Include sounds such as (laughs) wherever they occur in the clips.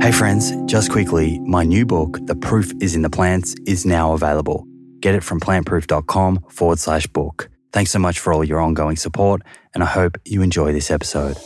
Hey friends, just quickly, my new book, The Proof is in the Plants, is now available. Get it from plantproof.com forward slash book. Thanks so much for all your ongoing support, and I hope you enjoy this episode.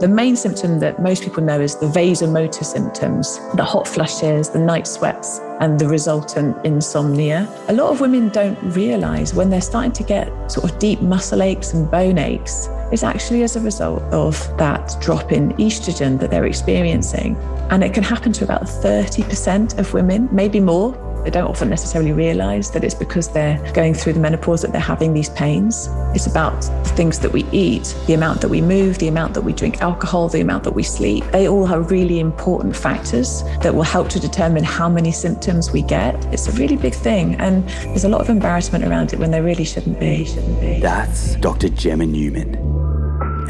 The main symptom that most people know is the vasomotor symptoms, the hot flushes, the night sweats, and the resultant insomnia. A lot of women don't realize when they're starting to get sort of deep muscle aches and bone aches, it's actually as a result of that drop in estrogen that they're experiencing. And it can happen to about 30% of women, maybe more, they don't often necessarily realize that it's because they're going through the menopause that they're having these pains. It's about things that we eat, the amount that we move, the amount that we drink alcohol, the amount that we sleep. They all have really important factors that will help to determine how many symptoms we get. It's a really big thing. And there's a lot of embarrassment around it when there really shouldn't be. Shouldn't be. That's Dr. Gemma Newman.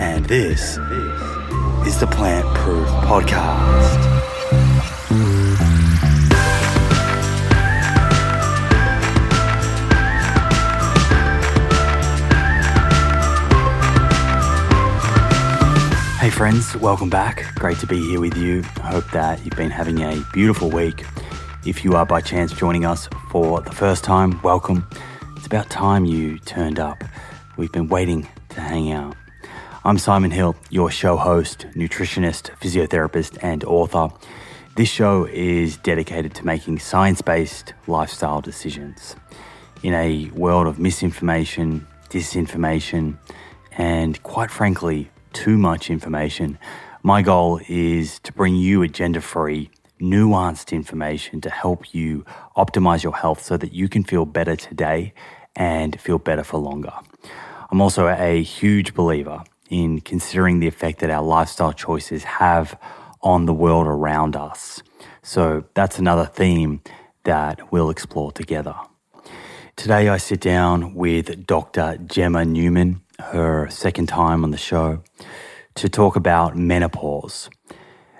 And this is the Plant Proof Podcast. Hey friends, welcome back. Great to be here with you. I hope that you've been having a beautiful week. If you are by chance joining us for the first time, welcome. It's about time you turned up. We've been waiting to hang out. I'm Simon Hill, your show host, nutritionist, physiotherapist, and author. This show is dedicated to making science based lifestyle decisions. In a world of misinformation, disinformation, and quite frankly, too much information. My goal is to bring you agenda free, nuanced information to help you optimize your health so that you can feel better today and feel better for longer. I'm also a huge believer in considering the effect that our lifestyle choices have on the world around us. So that's another theme that we'll explore together. Today, I sit down with Dr. Gemma Newman her second time on the show to talk about menopause,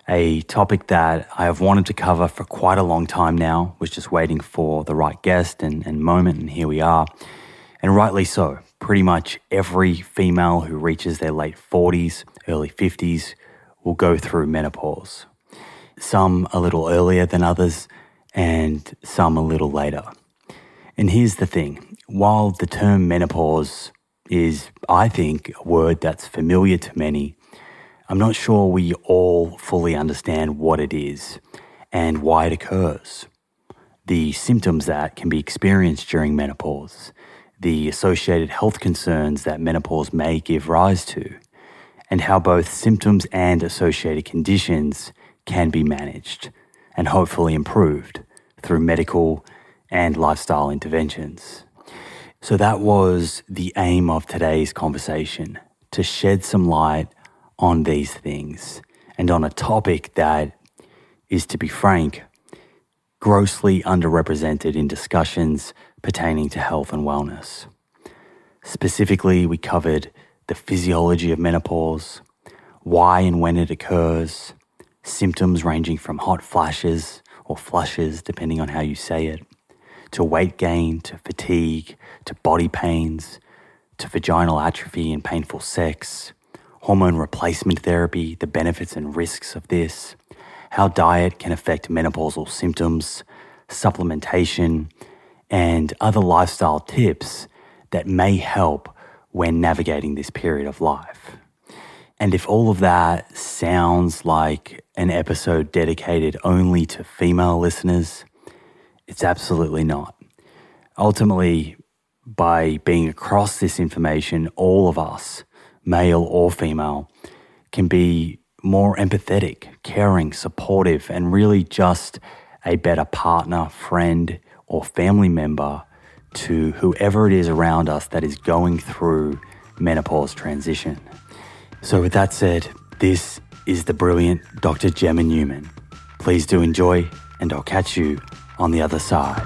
a topic that I have wanted to cover for quite a long time now, was just waiting for the right guest and, and moment, and here we are. And rightly so. Pretty much every female who reaches their late 40s, early 50s will go through menopause. Some a little earlier than others, and some a little later. And here's the thing while the term menopause is, I think, a word that's familiar to many. I'm not sure we all fully understand what it is and why it occurs, the symptoms that can be experienced during menopause, the associated health concerns that menopause may give rise to, and how both symptoms and associated conditions can be managed and hopefully improved through medical and lifestyle interventions. So that was the aim of today's conversation to shed some light on these things and on a topic that is, to be frank, grossly underrepresented in discussions pertaining to health and wellness. Specifically, we covered the physiology of menopause, why and when it occurs, symptoms ranging from hot flashes or flushes, depending on how you say it, to weight gain, to fatigue, to body pains, to vaginal atrophy and painful sex, hormone replacement therapy, the benefits and risks of this, how diet can affect menopausal symptoms, supplementation, and other lifestyle tips that may help when navigating this period of life. And if all of that sounds like an episode dedicated only to female listeners, it's absolutely not. Ultimately, by being across this information, all of us, male or female, can be more empathetic, caring, supportive, and really just a better partner, friend, or family member to whoever it is around us that is going through menopause transition. So, with that said, this is the brilliant Dr. Gemma Newman. Please do enjoy, and I'll catch you on the other side.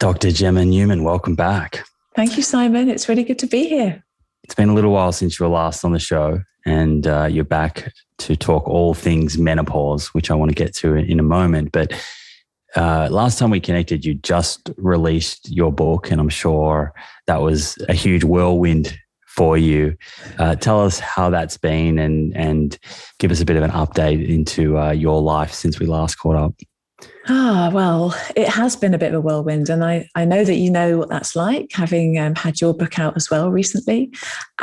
Dr. Gemma Newman, welcome back. Thank you, Simon. It's really good to be here. It's been a little while since you were last on the show, and uh, you're back to talk all things menopause, which I want to get to in a moment. But uh, last time we connected, you just released your book, and I'm sure that was a huge whirlwind for you. Uh, tell us how that's been, and and give us a bit of an update into uh, your life since we last caught up. Ah, well, it has been a bit of a whirlwind. And I, I know that you know what that's like, having um, had your book out as well recently.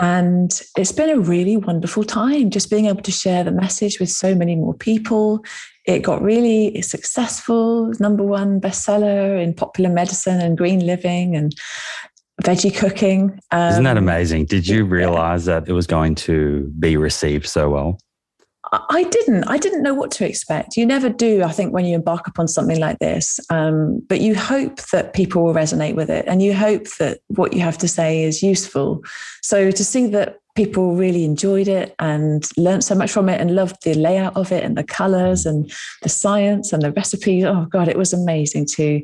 And it's been a really wonderful time just being able to share the message with so many more people. It got really successful, number one bestseller in popular medicine and green living and veggie cooking. Um, Isn't that um, amazing? Did you realize yeah. that it was going to be received so well? I didn't. I didn't know what to expect. You never do, I think, when you embark upon something like this. Um, but you hope that people will resonate with it and you hope that what you have to say is useful. So to see that people really enjoyed it and learned so much from it and loved the layout of it and the colors and the science and the recipes. Oh, God, it was amazing to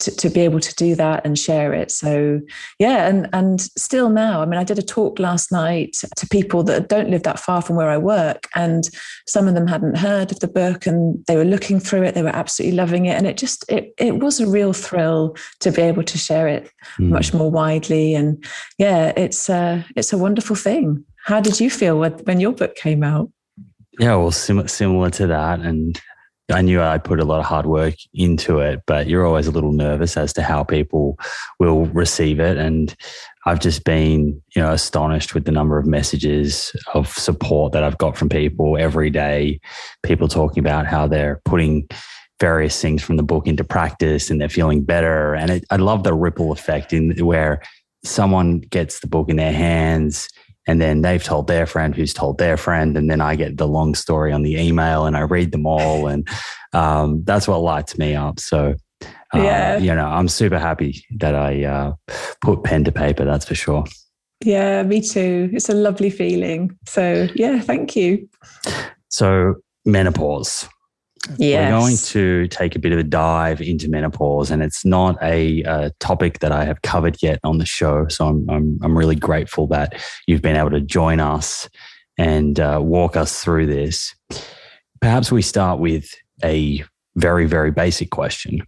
to, to be able to do that and share it. So yeah, and and still now, I mean, I did a talk last night to people that don't live that far from where I work, and some of them hadn't heard of the book, and they were looking through it. They were absolutely loving it, and it just it it was a real thrill to be able to share it mm. much more widely. And yeah, it's uh, it's a wonderful thing. How did you feel when, when your book came out? Yeah, well, sim- similar to that, and I knew I put a lot of hard work into it, but you're always a little nervous as to how people will receive it. And I've just been, you know, astonished with the number of messages of support that I've got from people every day. People talking about how they're putting various things from the book into practice and they're feeling better. And it, I love the ripple effect in where someone gets the book in their hands and then they've told their friend who's told their friend and then i get the long story on the email and i read them all and um, that's what lights me up. So uh, yeah. you know i'm super happy that i uh, put pen to paper that's for sure. Yeah me too. It's a lovely feeling. So yeah thank you. So menopause Yes. We're going to take a bit of a dive into menopause, and it's not a, a, topic that I have covered yet on the show. So I'm, I'm, I'm really grateful that you've been able to join us and uh, walk us through this. Perhaps we start with a very, very basic question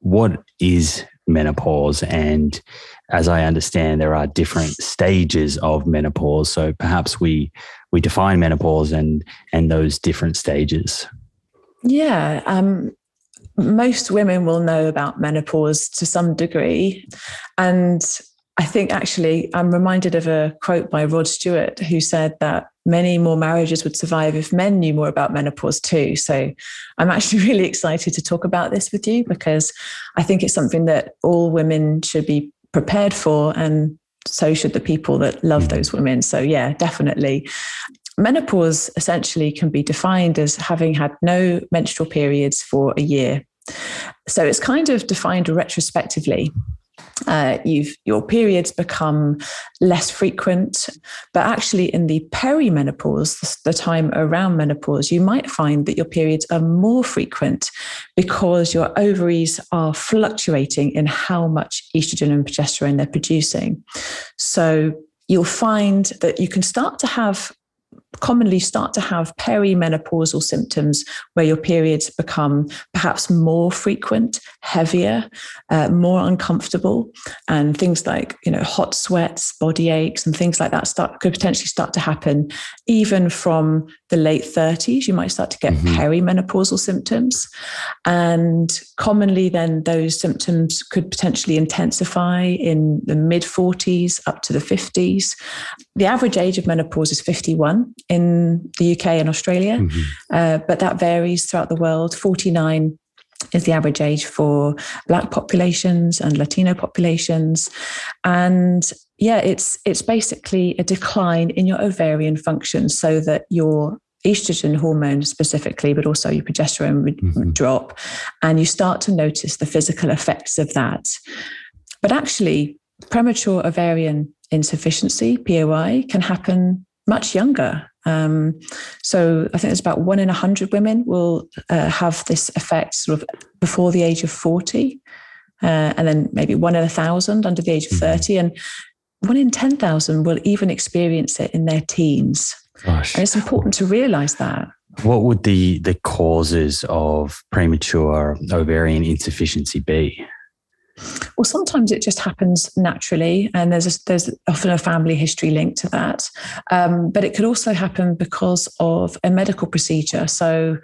What is menopause? And as I understand, there are different stages of menopause. So perhaps we we define menopause and and those different stages. Yeah. Um, most women will know about menopause to some degree. And I think actually, I'm reminded of a quote by Rod Stewart, who said that many more marriages would survive if men knew more about menopause too. So I'm actually (laughs) really excited to talk about this with you because I think it's something that all women should be prepared for and so should the people that love those women. So, yeah, definitely menopause essentially can be defined as having had no menstrual periods for a year. So it's kind of defined retrospectively. Uh, your periods become less frequent, but actually in the perimenopause, the, the time around menopause, you might find that your periods are more frequent because your ovaries are fluctuating in how much estrogen and progesterone they're producing. So you'll find that you can start to have commonly start to have perimenopausal symptoms where your periods become perhaps more frequent, heavier, uh, more uncomfortable, and things like you know hot sweats, body aches, and things like that start could potentially start to happen even from the late 30s. You might start to get mm-hmm. perimenopausal symptoms, and commonly then those symptoms could potentially intensify in the mid 40s up to the 50s. The average age of menopause is 51 in the UK and Australia, mm-hmm. uh, but that varies throughout the world. 49 is the average age for black populations and latino populations and yeah it's it's basically a decline in your ovarian function so that your estrogen hormone specifically but also your progesterone would mm-hmm. drop and you start to notice the physical effects of that but actually premature ovarian insufficiency poi can happen much younger. Um, so I think there's about one in a hundred women will uh, have this effect sort of before the age of 40. uh, and then maybe one in a thousand under the age of mm-hmm. 30. And one in 10,000 will even experience it in their teens. Gosh. And it's important to realize that. What would the, the causes of premature ovarian insufficiency be? Well, sometimes it just happens naturally, and there's a, there's often a family history linked to that. Um, but it could also happen because of a medical procedure. So,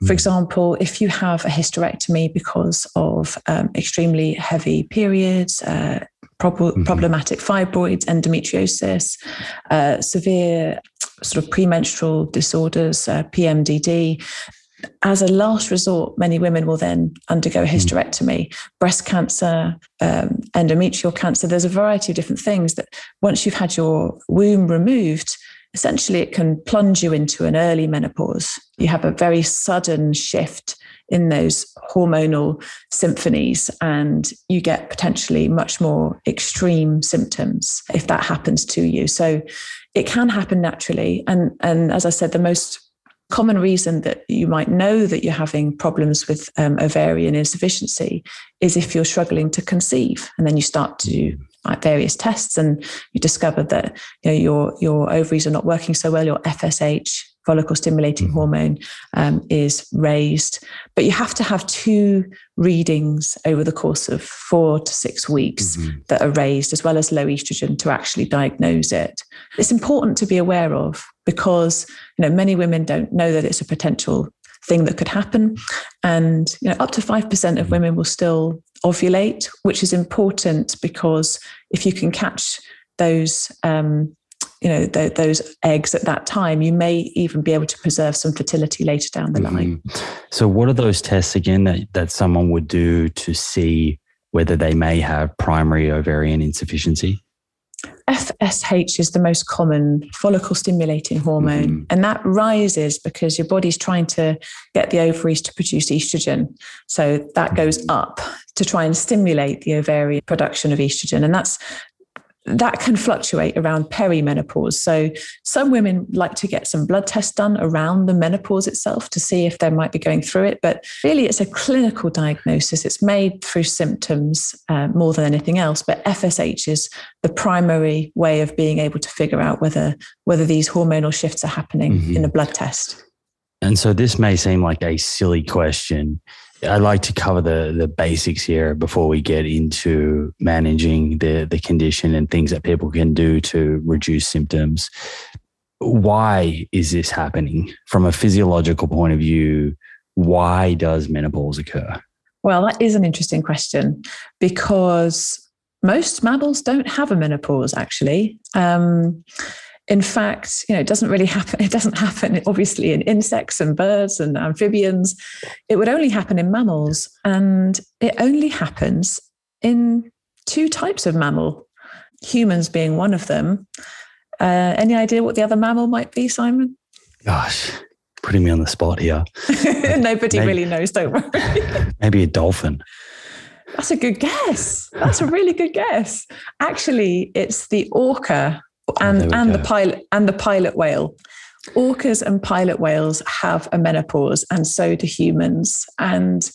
for mm. example, if you have a hysterectomy because of um, extremely heavy periods, uh, prob- mm-hmm. problematic fibroids, endometriosis, uh, severe sort of premenstrual disorders, uh, PMDD, as a last resort, many women will then undergo a hmm. hysterectomy, breast cancer, um, endometrial cancer. There's a variety of different things that once you've had your womb removed, essentially it can plunge you into an early menopause. You have a very sudden shift in those hormonal symphonies and you get potentially much more extreme symptoms if that happens to you so it can happen naturally and and as i said the most common reason that you might know that you're having problems with um, ovarian insufficiency is if you're struggling to conceive and then you start to do like, various tests and you discover that you know, your your ovaries are not working so well your fsh follicle stimulating mm-hmm. hormone um, is raised but you have to have two readings over the course of four to six weeks mm-hmm. that are raised as well as low estrogen to actually diagnose it it's important to be aware of because you know many women don't know that it's a potential thing that could happen and you know up to 5% of women will still ovulate which is important because if you can catch those um, you know th- those eggs at that time you may even be able to preserve some fertility later down the line mm-hmm. so what are those tests again that, that someone would do to see whether they may have primary ovarian insufficiency FSH is the most common follicle stimulating hormone, mm-hmm. and that rises because your body's trying to get the ovaries to produce estrogen. So that goes up to try and stimulate the ovarian production of estrogen. And that's that can fluctuate around perimenopause. So some women like to get some blood tests done around the menopause itself to see if they might be going through it. But really, it's a clinical diagnosis. It's made through symptoms uh, more than anything else. But FSH is the primary way of being able to figure out whether whether these hormonal shifts are happening mm-hmm. in a blood test. And so this may seem like a silly question I'd like to cover the the basics here before we get into managing the the condition and things that people can do to reduce symptoms. Why is this happening from a physiological point of view? Why does menopause occur? Well, that is an interesting question because most mammals don't have a menopause actually. Um, in fact, you know, it doesn't really happen. It doesn't happen, obviously, in insects and birds and amphibians. It would only happen in mammals. And it only happens in two types of mammal, humans being one of them. Uh, any idea what the other mammal might be, Simon? Gosh, putting me on the spot here. (laughs) Nobody maybe, really knows, don't worry. (laughs) maybe a dolphin. That's a good guess. That's a really good guess. Actually, it's the orca and and the pilot and the pilot whale. Orcas and pilot whales have a menopause, and so do humans. And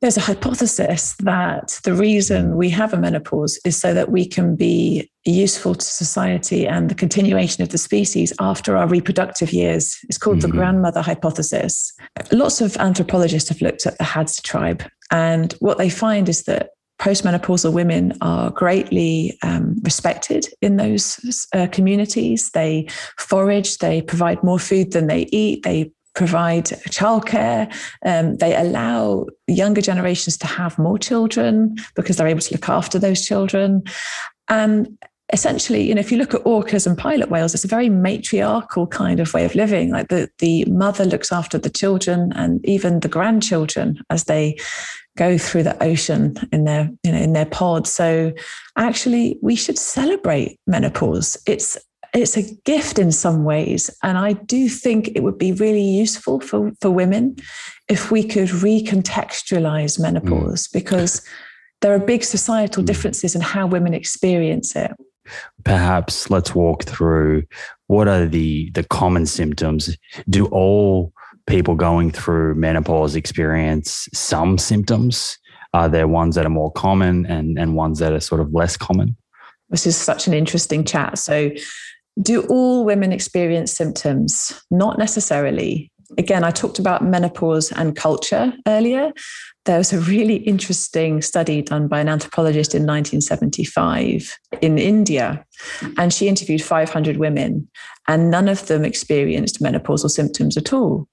there's a hypothesis that the reason we have a menopause is so that we can be useful to society and the continuation of the species after our reproductive years. It's called mm-hmm. the grandmother hypothesis. Lots of anthropologists have looked at the Hadza tribe, and what they find is that postmenopausal women are greatly um, respected in those uh, communities. They forage, they provide more food than they eat, they provide childcare. Um, they allow younger generations to have more children because they're able to look after those children. And essentially, you know, if you look at orcas and pilot whales, it's a very matriarchal kind of way of living. Like the, the mother looks after the children and even the grandchildren as they go through the ocean in their, you know, in their pod. So actually we should celebrate menopause. It's it's a gift in some ways. And I do think it would be really useful for, for women if we could recontextualize menopause mm. because (laughs) there are big societal mm. differences in how women experience it perhaps let's walk through what are the the common symptoms do all people going through menopause experience some symptoms uh, Are there ones that are more common and, and ones that are sort of less common? This is such an interesting chat. So, do all women experience symptoms? Not necessarily. Again, I talked about menopause and culture earlier. There was a really interesting study done by an anthropologist in 1975 in India, and she interviewed 500 women, and none of them experienced menopausal symptoms at all.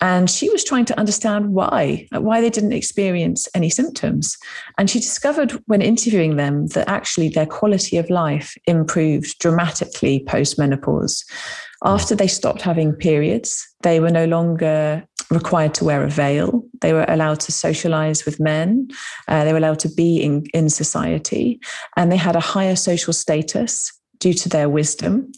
And she was trying to understand why, why they didn't experience any symptoms. And she discovered when interviewing them that actually their quality of life improved dramatically post menopause. After they stopped having periods, they were no longer required to wear a veil. They were allowed to socialize with men. Uh, they were allowed to be in, in society. And they had a higher social status due to their wisdom.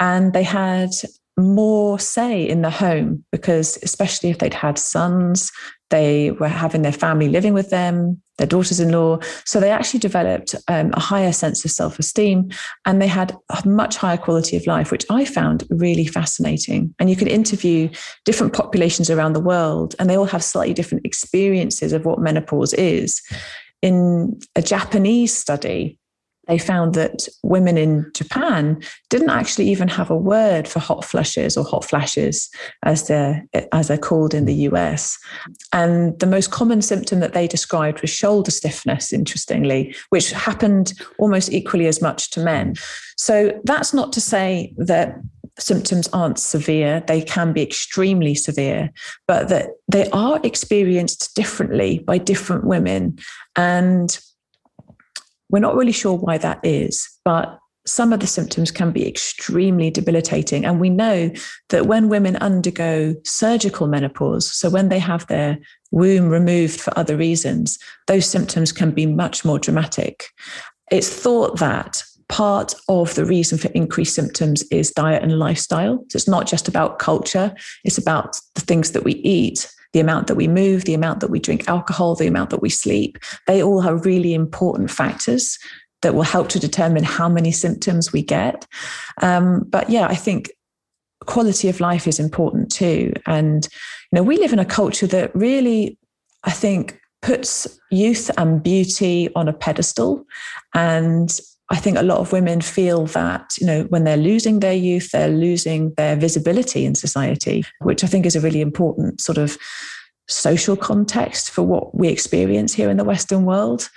And they had more say in the home because, especially if they'd had sons, they were having their family living with them, their daughters in law. So they actually developed um, a higher sense of self esteem and they had a much higher quality of life, which I found really fascinating. And you can interview different populations around the world, and they all have slightly different experiences of what menopause is. In a Japanese study, they found that women in Japan didn't actually even have a word for hot flushes or hot flashes, as they're as they're called in the US. And the most common symptom that they described was shoulder stiffness, interestingly, which happened almost equally as much to men. So that's not to say that symptoms aren't severe, they can be extremely severe, but that they are experienced differently by different women. And we're not really sure why that is, but some of the symptoms can be extremely debilitating. And we know that when women undergo surgical menopause, so when they have their womb removed for other reasons, those symptoms can be much more dramatic. It's thought that part of the reason for increased symptoms is diet and lifestyle. So it's not just about culture, it's about the things that we eat the amount that we move, the amount that we drink alcohol, the amount that we sleep. They all are really important factors that will help to determine how many symptoms we get. Um, but yeah, I think quality of life is important too. And, you know, we live in a culture that really, I think, puts youth and beauty on a pedestal. And I think a lot of women feel that, you know, when they're losing their youth, they're losing their visibility in society, which I think is a really important sort of social context for what we experience here in the Western world.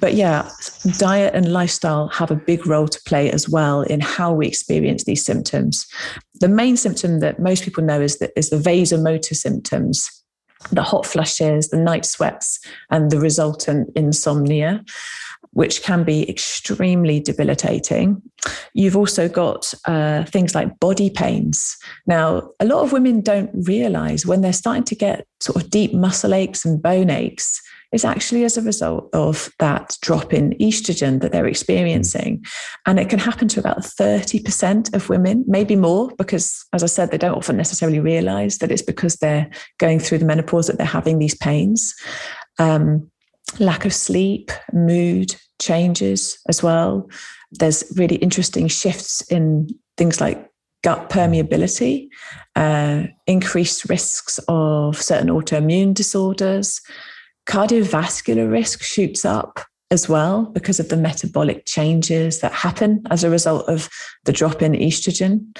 But yeah, diet and lifestyle have a big role to play as well in how we experience these symptoms. The main symptom that most people know is, that, is the vasomotor symptoms the hot flushes, the night sweats, and the resultant insomnia which can be extremely debilitating. You've also got uh, things like body pains. Now, a lot of women don't realize when they're starting to get sort of deep muscle aches and bone aches, it's actually as a result of that drop in estrogen that they're experiencing. And it can happen to about 30% of women, maybe more, because as I said, they don't often necessarily realize that it's because they're going through the menopause that they're having these pains. Um, lack of sleep, mood changes as well. There's really interesting shifts in things like gut permeability, uh, increased risks of certain autoimmune disorders. Cardiovascular risk shoots up as well because of the metabolic changes that happen as a result of the drop in estrogen.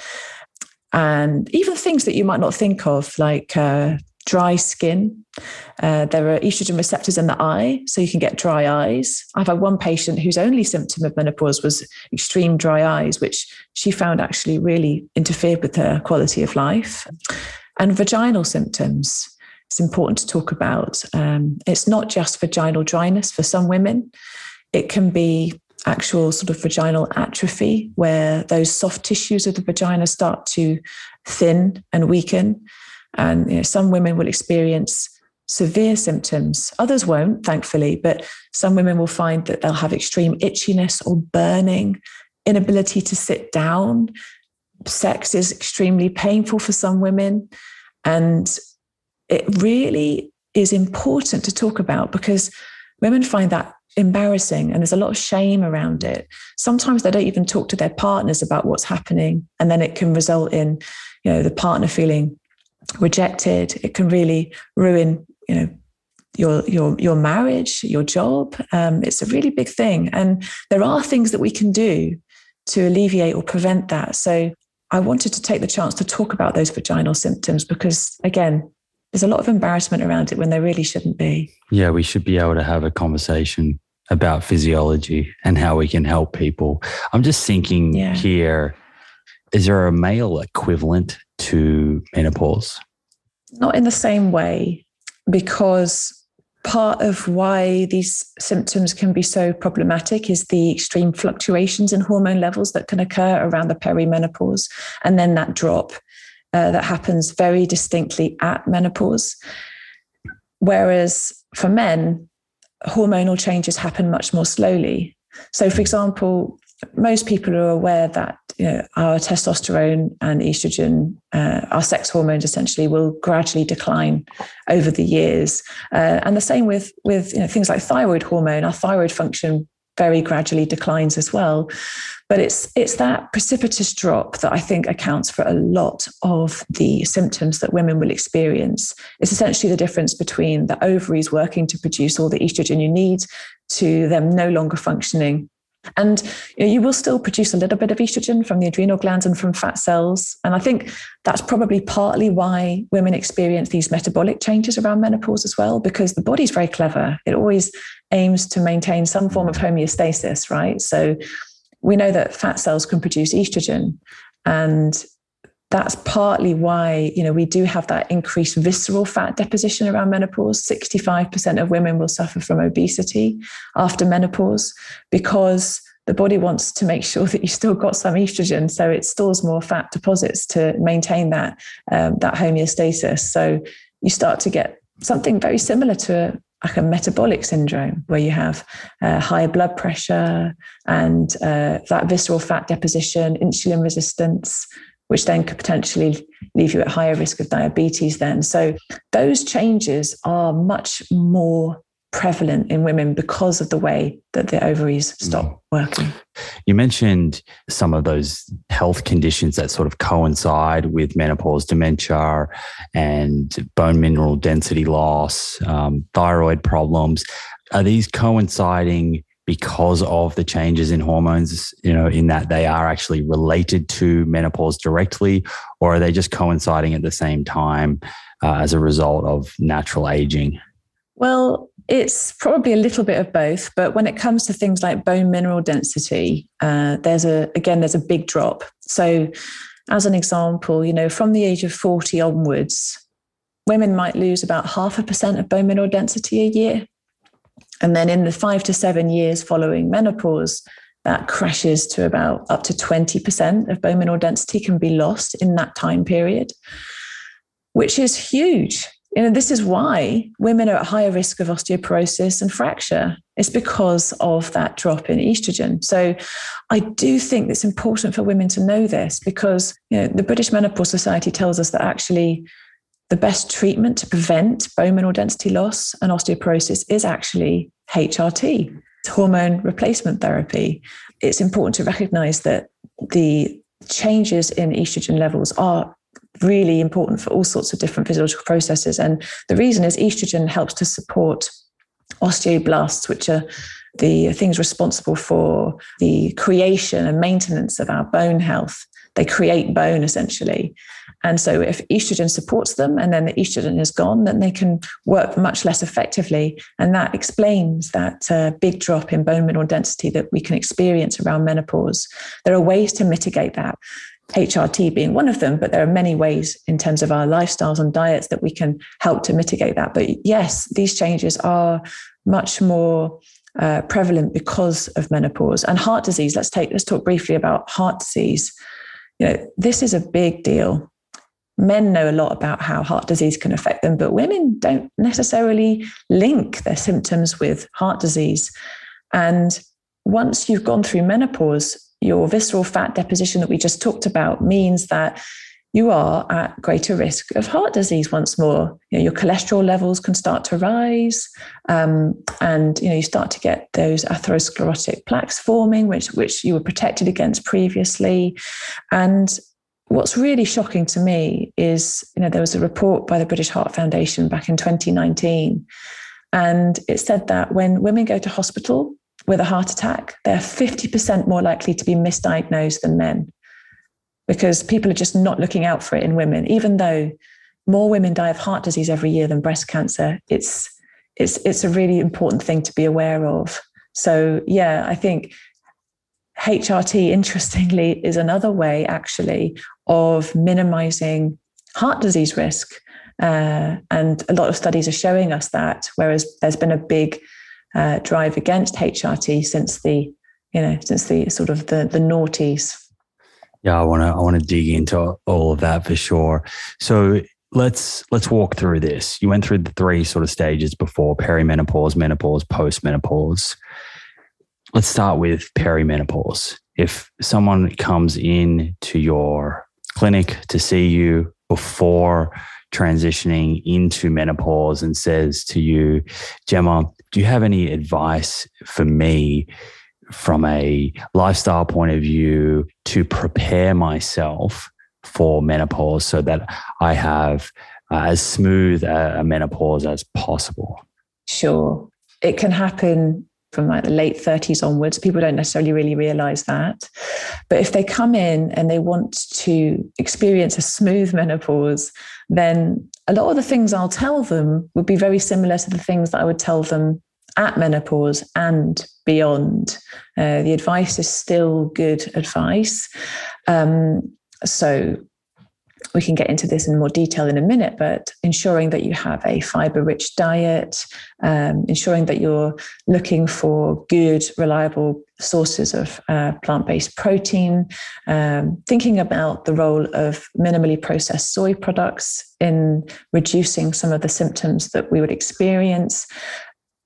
And even things that you might not think of, like uh, dry skin. Uh, there are estrogen receptors in the eye, so you can get dry eyes. I've had one patient whose only symptom of menopause was extreme dry eyes, which she found actually really interfered with her quality of life. And vaginal symptoms. It's important to talk about. Um, it's not just vaginal dryness for some women, it can be actual sort of vaginal atrophy, where those soft tissues of the vagina start to thin and weaken. And you know, some women will experience severe symptoms. Others won't, thankfully, but some women will find that they'll have extreme itchiness or burning, inability to sit down. Sex is extremely painful for some women. And it really is important to talk about because women find that embarrassing and there's a lot of shame around it. Sometimes they don't even talk to their partners about what's happening. And then it can result in, you know, the partner feeling rejected. It can really ruin, you know, your your your marriage, your job. Um, it's a really big thing, and there are things that we can do to alleviate or prevent that. So I wanted to take the chance to talk about those vaginal symptoms because, again, there's a lot of embarrassment around it when there really shouldn't be. Yeah, we should be able to have a conversation about physiology and how we can help people. I'm just thinking yeah. here is there a male equivalent to menopause? Not in the same way, because part of why these symptoms can be so problematic is the extreme fluctuations in hormone levels that can occur around the perimenopause and then that drop uh, that happens very distinctly at menopause. Whereas for men, hormonal changes happen much more slowly. So, for example, most people are aware that you know, our testosterone and estrogen, uh, our sex hormones essentially, will gradually decline over the years. Uh, and the same with with you know, things like thyroid hormone. Our thyroid function very gradually declines as well. But it's it's that precipitous drop that I think accounts for a lot of the symptoms that women will experience. It's essentially the difference between the ovaries working to produce all the estrogen you need to them no longer functioning and you, know, you, will still produce a little bit of estrogen from the adrenal glands and from fat cells. And I think that's probably partly why women experience these metabolic changes around menopause as well, because the body's very clever. It always aims to maintain some form of homeostasis, right? So we know that fat cells can produce estrogen. And that's partly why you know we do have that increased visceral fat deposition around menopause. 65% of women will suffer from obesity after menopause because the body wants to make sure (laughs) that you still got some estrogen. So it stores more fat deposits to maintain that um, that homeostasis. So you start to get something very similar to a, like a metabolic syndrome where you have uh, high blood pressure and uh, that visceral fat deposition insulin resistance which then could potentially leave you at higher risk of diabetes then. So those changes are much more prevalent in women because of the way that the ovaries stop mm. working. You mentioned some of those health conditions that sort of coincide with menopause, dementia, and bone mineral density loss, um, thyroid problems. Are these coinciding because of the changes in hormones, you know, in that they are actually related to menopause directly, or are they just coinciding at the same time uh, as a result of natural aging? Well, it's probably a little bit of both, but when it comes to things like bone mineral density, uh, there's a again there's a big drop. So, as an example, you know, from the age of forty onwards, women might lose about half a percent of bone mineral density a year. And then in the five to seven years following menopause, that crashes to about up to 20% of bone mineral density can be lost in that time period, which is huge. You know, this is why women are at higher risk of osteoporosis and fracture. It's because of that drop in estrogen. So I do think it's important for women to know this because you know, the British Menopause Society tells us that actually the best treatment to prevent bone mineral density loss and osteoporosis is actually HRT, hormone replacement therapy. It's important to recognize that the changes in estrogen levels are really important for all sorts of different physiological processes. And the reason is estrogen helps to support osteoblasts, which are the things responsible for the creation and maintenance of our bone health. They create bone essentially. And so, if estrogen supports them and then the estrogen is gone, then they can work much less effectively. And that explains that uh, big drop in bone mineral density that we can experience around menopause. There are ways to mitigate that. HRT being one of them, but there are many ways in terms of our lifestyles and diets that we can help to mitigate that. But yes, these changes are much more uh, prevalent because of menopause and heart disease. Let's take let's talk briefly about heart disease. You know, this is a big deal men know a lot about how heart disease can affect them, but women don't necessarily link their symptoms with heart disease. And once you've gone through menopause, your visceral fat deposition that we just talked about means that you are at greater risk of heart disease once more. You know, your cholesterol levels can start to rise, um, and you know you start to get those atherosclerotic plaques forming, which which you were protected against previously, and what's really shocking to me is, you know, there was a report by the British Heart Foundation back in 2019 And it said that when women go to hospital with a heart attack, they're 50% more likely to be misdiagnosed than men because people are just not looking out for it in women, even though more women die of heart disease every year than breast cancer. It's it's it's a really important thing to be aware of. So yeah, I think HRT, interestingly, is another way actually of minimizing heart disease risk. Uh, and a lot of studies are showing us that, whereas there's been a big uh, drive against HRT since the, you know, since the sort of the, the noughties. Yeah, I want to I want to dig into all of that for sure. So let's let's walk through this. You went through the three sort of stages before perimenopause, menopause, postmenopause let's start with perimenopause. If someone comes in to your clinic to see you before transitioning into menopause and says to you, Gemma, do you have any advice for me from a lifestyle point of view to prepare myself for menopause so that I have uh, as smooth a, a menopause as possible? Sure. It can happen from like the late 30s onwards. People don't necessarily really realize that. But if they come in and they want to experience a smooth (laughs) menopause, then a lot of the things I'll tell them would be very similar to the things that I would tell them at menopause and beyond. Uh, the advice is still good advice. Um, so we can get into this in more detail in a minute, but ensuring that you have a fiber rich diet, um, ensuring that you're looking for good, reliable sources of uh, plant based protein, um, thinking about the role of minimally processed soy products in reducing some of the symptoms that we would experience.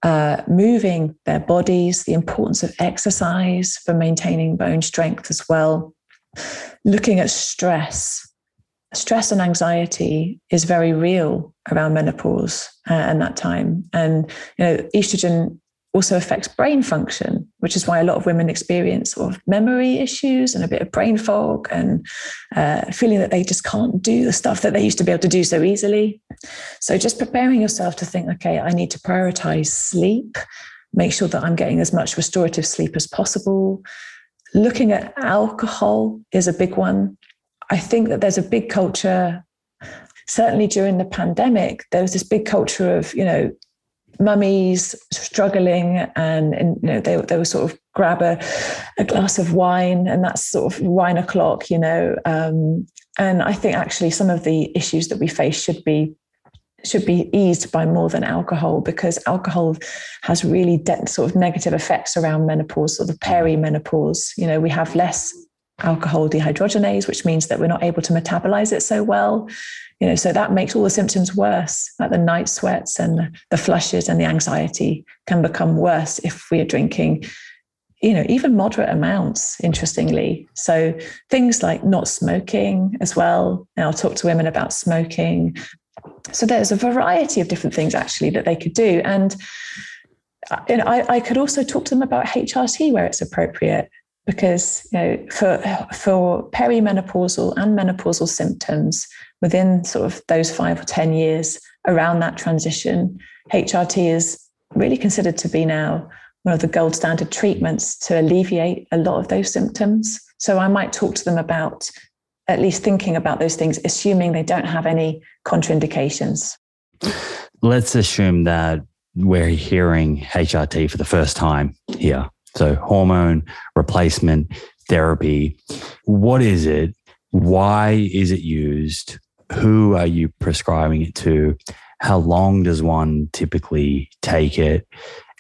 Uh, moving their bodies, the importance of exercise for maintaining bone strength as well, looking at stress, stress and anxiety is very real around menopause uh, and that time. And you know, estrogen also affects brain function, which is why a lot of women experience sort of memory issues and a bit of brain fog and uh, feeling that they just can't do the stuff that they used to be able to do so easily. So just preparing yourself to think, okay, I need to prioritize sleep, make sure that I'm getting as much restorative sleep as possible. Looking at alcohol is a big one. I think that there's a big culture, certainly during the pandemic, there was this big culture of, you know, mummies struggling and, and you know they, they would sort of grab a, a glass of wine and that's sort of wine o'clock you know um, and i think actually some of the issues that we face should be should be eased by more than alcohol because alcohol has really de- sort of negative effects around menopause or the perimenopause. You know we have less alcohol dehydrogenase, which means that we're not able to metabolize it so well. You know, so that makes all the symptoms worse, like the night sweats and the flushes and the anxiety can become worse if we are drinking, you know, even moderate amounts, interestingly. So things like not smoking as well. And I'll talk to women about smoking. So there's a variety of different things actually that they could do. And uh, know, I, I could also talk to them about HRT where it's appropriate because you know for for perimenopausal and menopausal symptoms within sort of those five or ten years around that transition hrt is really considered to be now one of the gold standard treatments to alleviate a lot of those symptoms. So i might talk to them about at least thinking about those things assuming they don't have any contraindications. Let's assume that we're hearing hrt for the first time here so, hormone replacement therapy. What is it? Why is it used? Who are you prescribing it to? How long does one typically take it?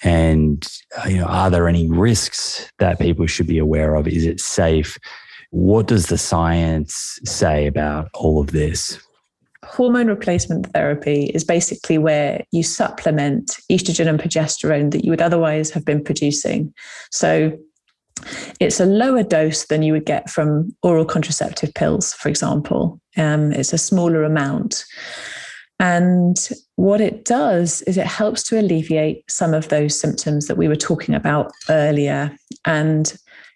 And uh, you know, are there any risks that people should be aware of? Is it safe? What does the science say about all of this? Hormone replacement therapy is basically where you supplement estrogen and progesterone that you would otherwise have been producing. So it's a lower dose than you would get from oral contraceptive pills, for example. Um, it's a smaller amount. And what it does is it helps to alleviate some of those symptoms that we were talking about earlier. And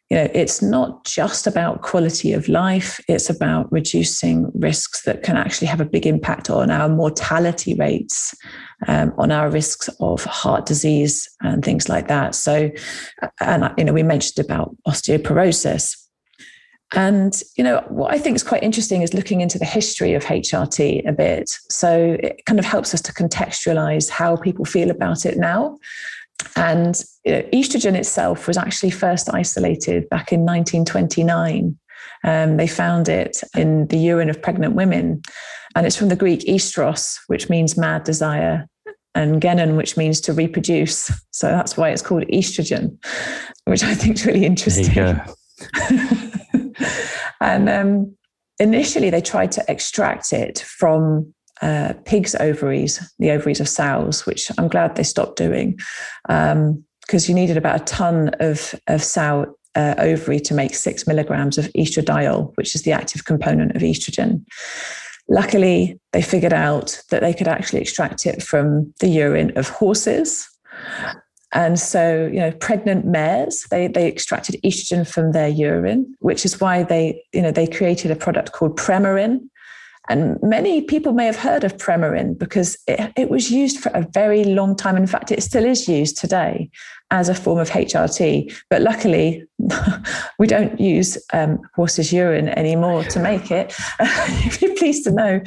you know, it's not just about quality of life, it's about reducing risks that can actually have a big impact on our mortality rates, um, on our risks of heart disease and things like that. So, and, you know, we mentioned about osteoporosis. And, you know, what I think is quite interesting is looking into the history of HRT a bit. So it kind of helps us to contextualize how people feel about it now. And you know, estrogen itself was actually first isolated back in 1929. Um, they found it in the urine of pregnant women. And it's from the Greek estros, which means mad desire, and genon, which means to reproduce. So that's why it's called estrogen, which I think is really interesting. (laughs) and um, initially, they tried to extract it from uh, pigs' ovaries, the ovaries of sows, which I'm glad they stopped doing, because um, you needed about a ton of, of sow uh, ovary to make six milligrams of estradiol, which is the active component of estrogen. Luckily, they figured out that they could actually extract it from the urine of horses. And so, you know, pregnant mares, they, they extracted estrogen from their urine, which is why they, you know, they created a product called Premarin, and many people may have heard of Premarin because it, it, was used for a very long time. In fact, it still is used today as a form of HRT. But luckily, (laughs) we don't use um, horse's urine anymore to make it, (laughs) if you're pleased to know.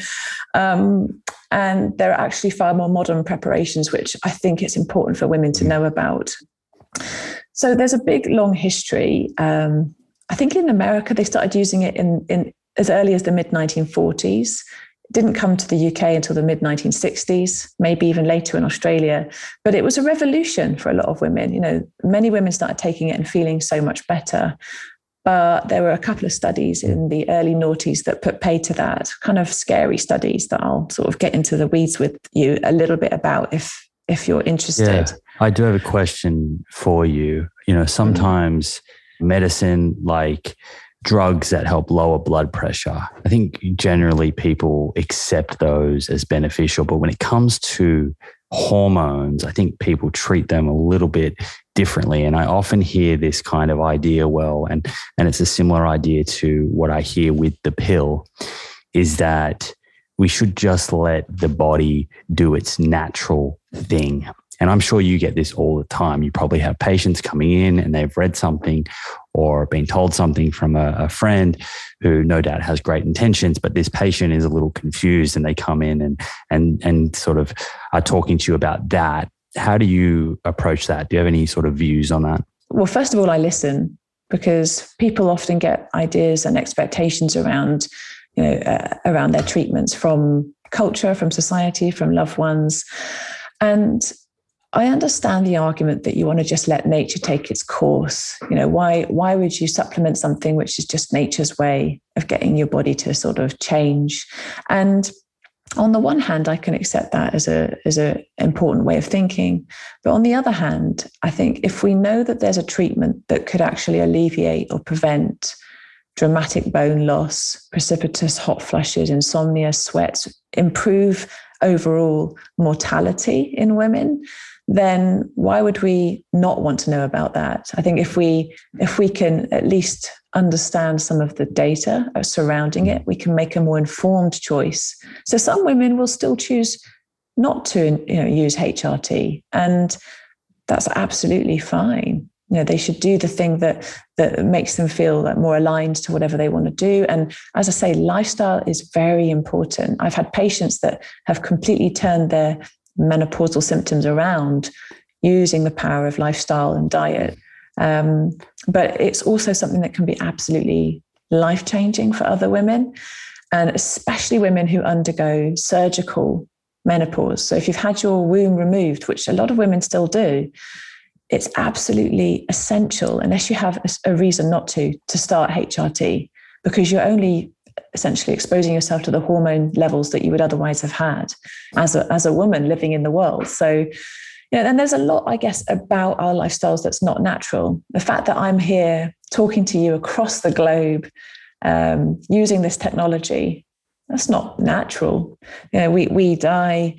Um, and there are actually far more modern preparations, which I think it's important for women to know about. So there's a big, long history. Um, I think in America, they started using it in, in as early as the mid 1940s. It didn't come to the UK until the mid 1960s, maybe even later in Australia. But it was a revolution for a lot of women. You know, many women started taking it and feeling so much better. But there were a couple of studies in the early noughties that put pay to that, kind of scary studies that I'll sort of get into the weeds with you a little bit about if if you're interested. Yeah, I do have a question for you. You know, sometimes mm-hmm. medicine like drugs that help lower blood pressure. I think generally people accept those as beneficial, but when it comes to hormones, I think people treat them a little bit differently. And I often hear this kind of idea, well, and and it's a similar idea to what I hear with the pill, is that we should just let the body do its natural thing. And I'm sure you get this all the time. You probably have patients coming in and they've read something or been told something from a, a, friend who no doubt has great intentions, but this patient is a little confused and they come in and and and sort of are talking to you about that. How do you approach that? Do you have any sort of views on that? Well, first of all, I listen because people often get ideas and expectations around you know uh, around their treatments from culture, from society, from loved ones. And I understand the argument that you want to just let nature take its course. You know, why why would you supplement something which is just nature's way of getting your body to sort of change? And on the one hand, I can accept that as a as an important way of thinking. But on the other hand, I think if we know that there's a treatment that could actually alleviate or prevent dramatic bone loss, precipitous hot flushes, insomnia, sweats, improve overall mortality in women, then why would we not want to know about that? I think if we if we can at least understand some of the data uh, surrounding it, we can make a more informed choice. So some women will still choose not to you know, use HRT, and that's absolutely fine. You know, they should do the thing that that makes them feel like more aligned to whatever they want to do. And as I say, lifestyle is very important. I've had patients that have completely turned their menopausal symptoms around using the power of lifestyle and diet. Um, but it's also something that can be absolutely life changing for other women, and especially women who undergo surgical menopause. So if you've had your womb removed, which a lot of women still do, it's absolutely essential, unless you have a, a reason not to, to start HRT, because you're only essentially exposing yourself to the hormone levels that you would otherwise have had as a, as a woman living in the world. So, you know, and there's a lot, I guess, about our lifestyles that's not natural. The fact that I'm here talking to you across the globe um, using this technology, that's not natural. You know, we we die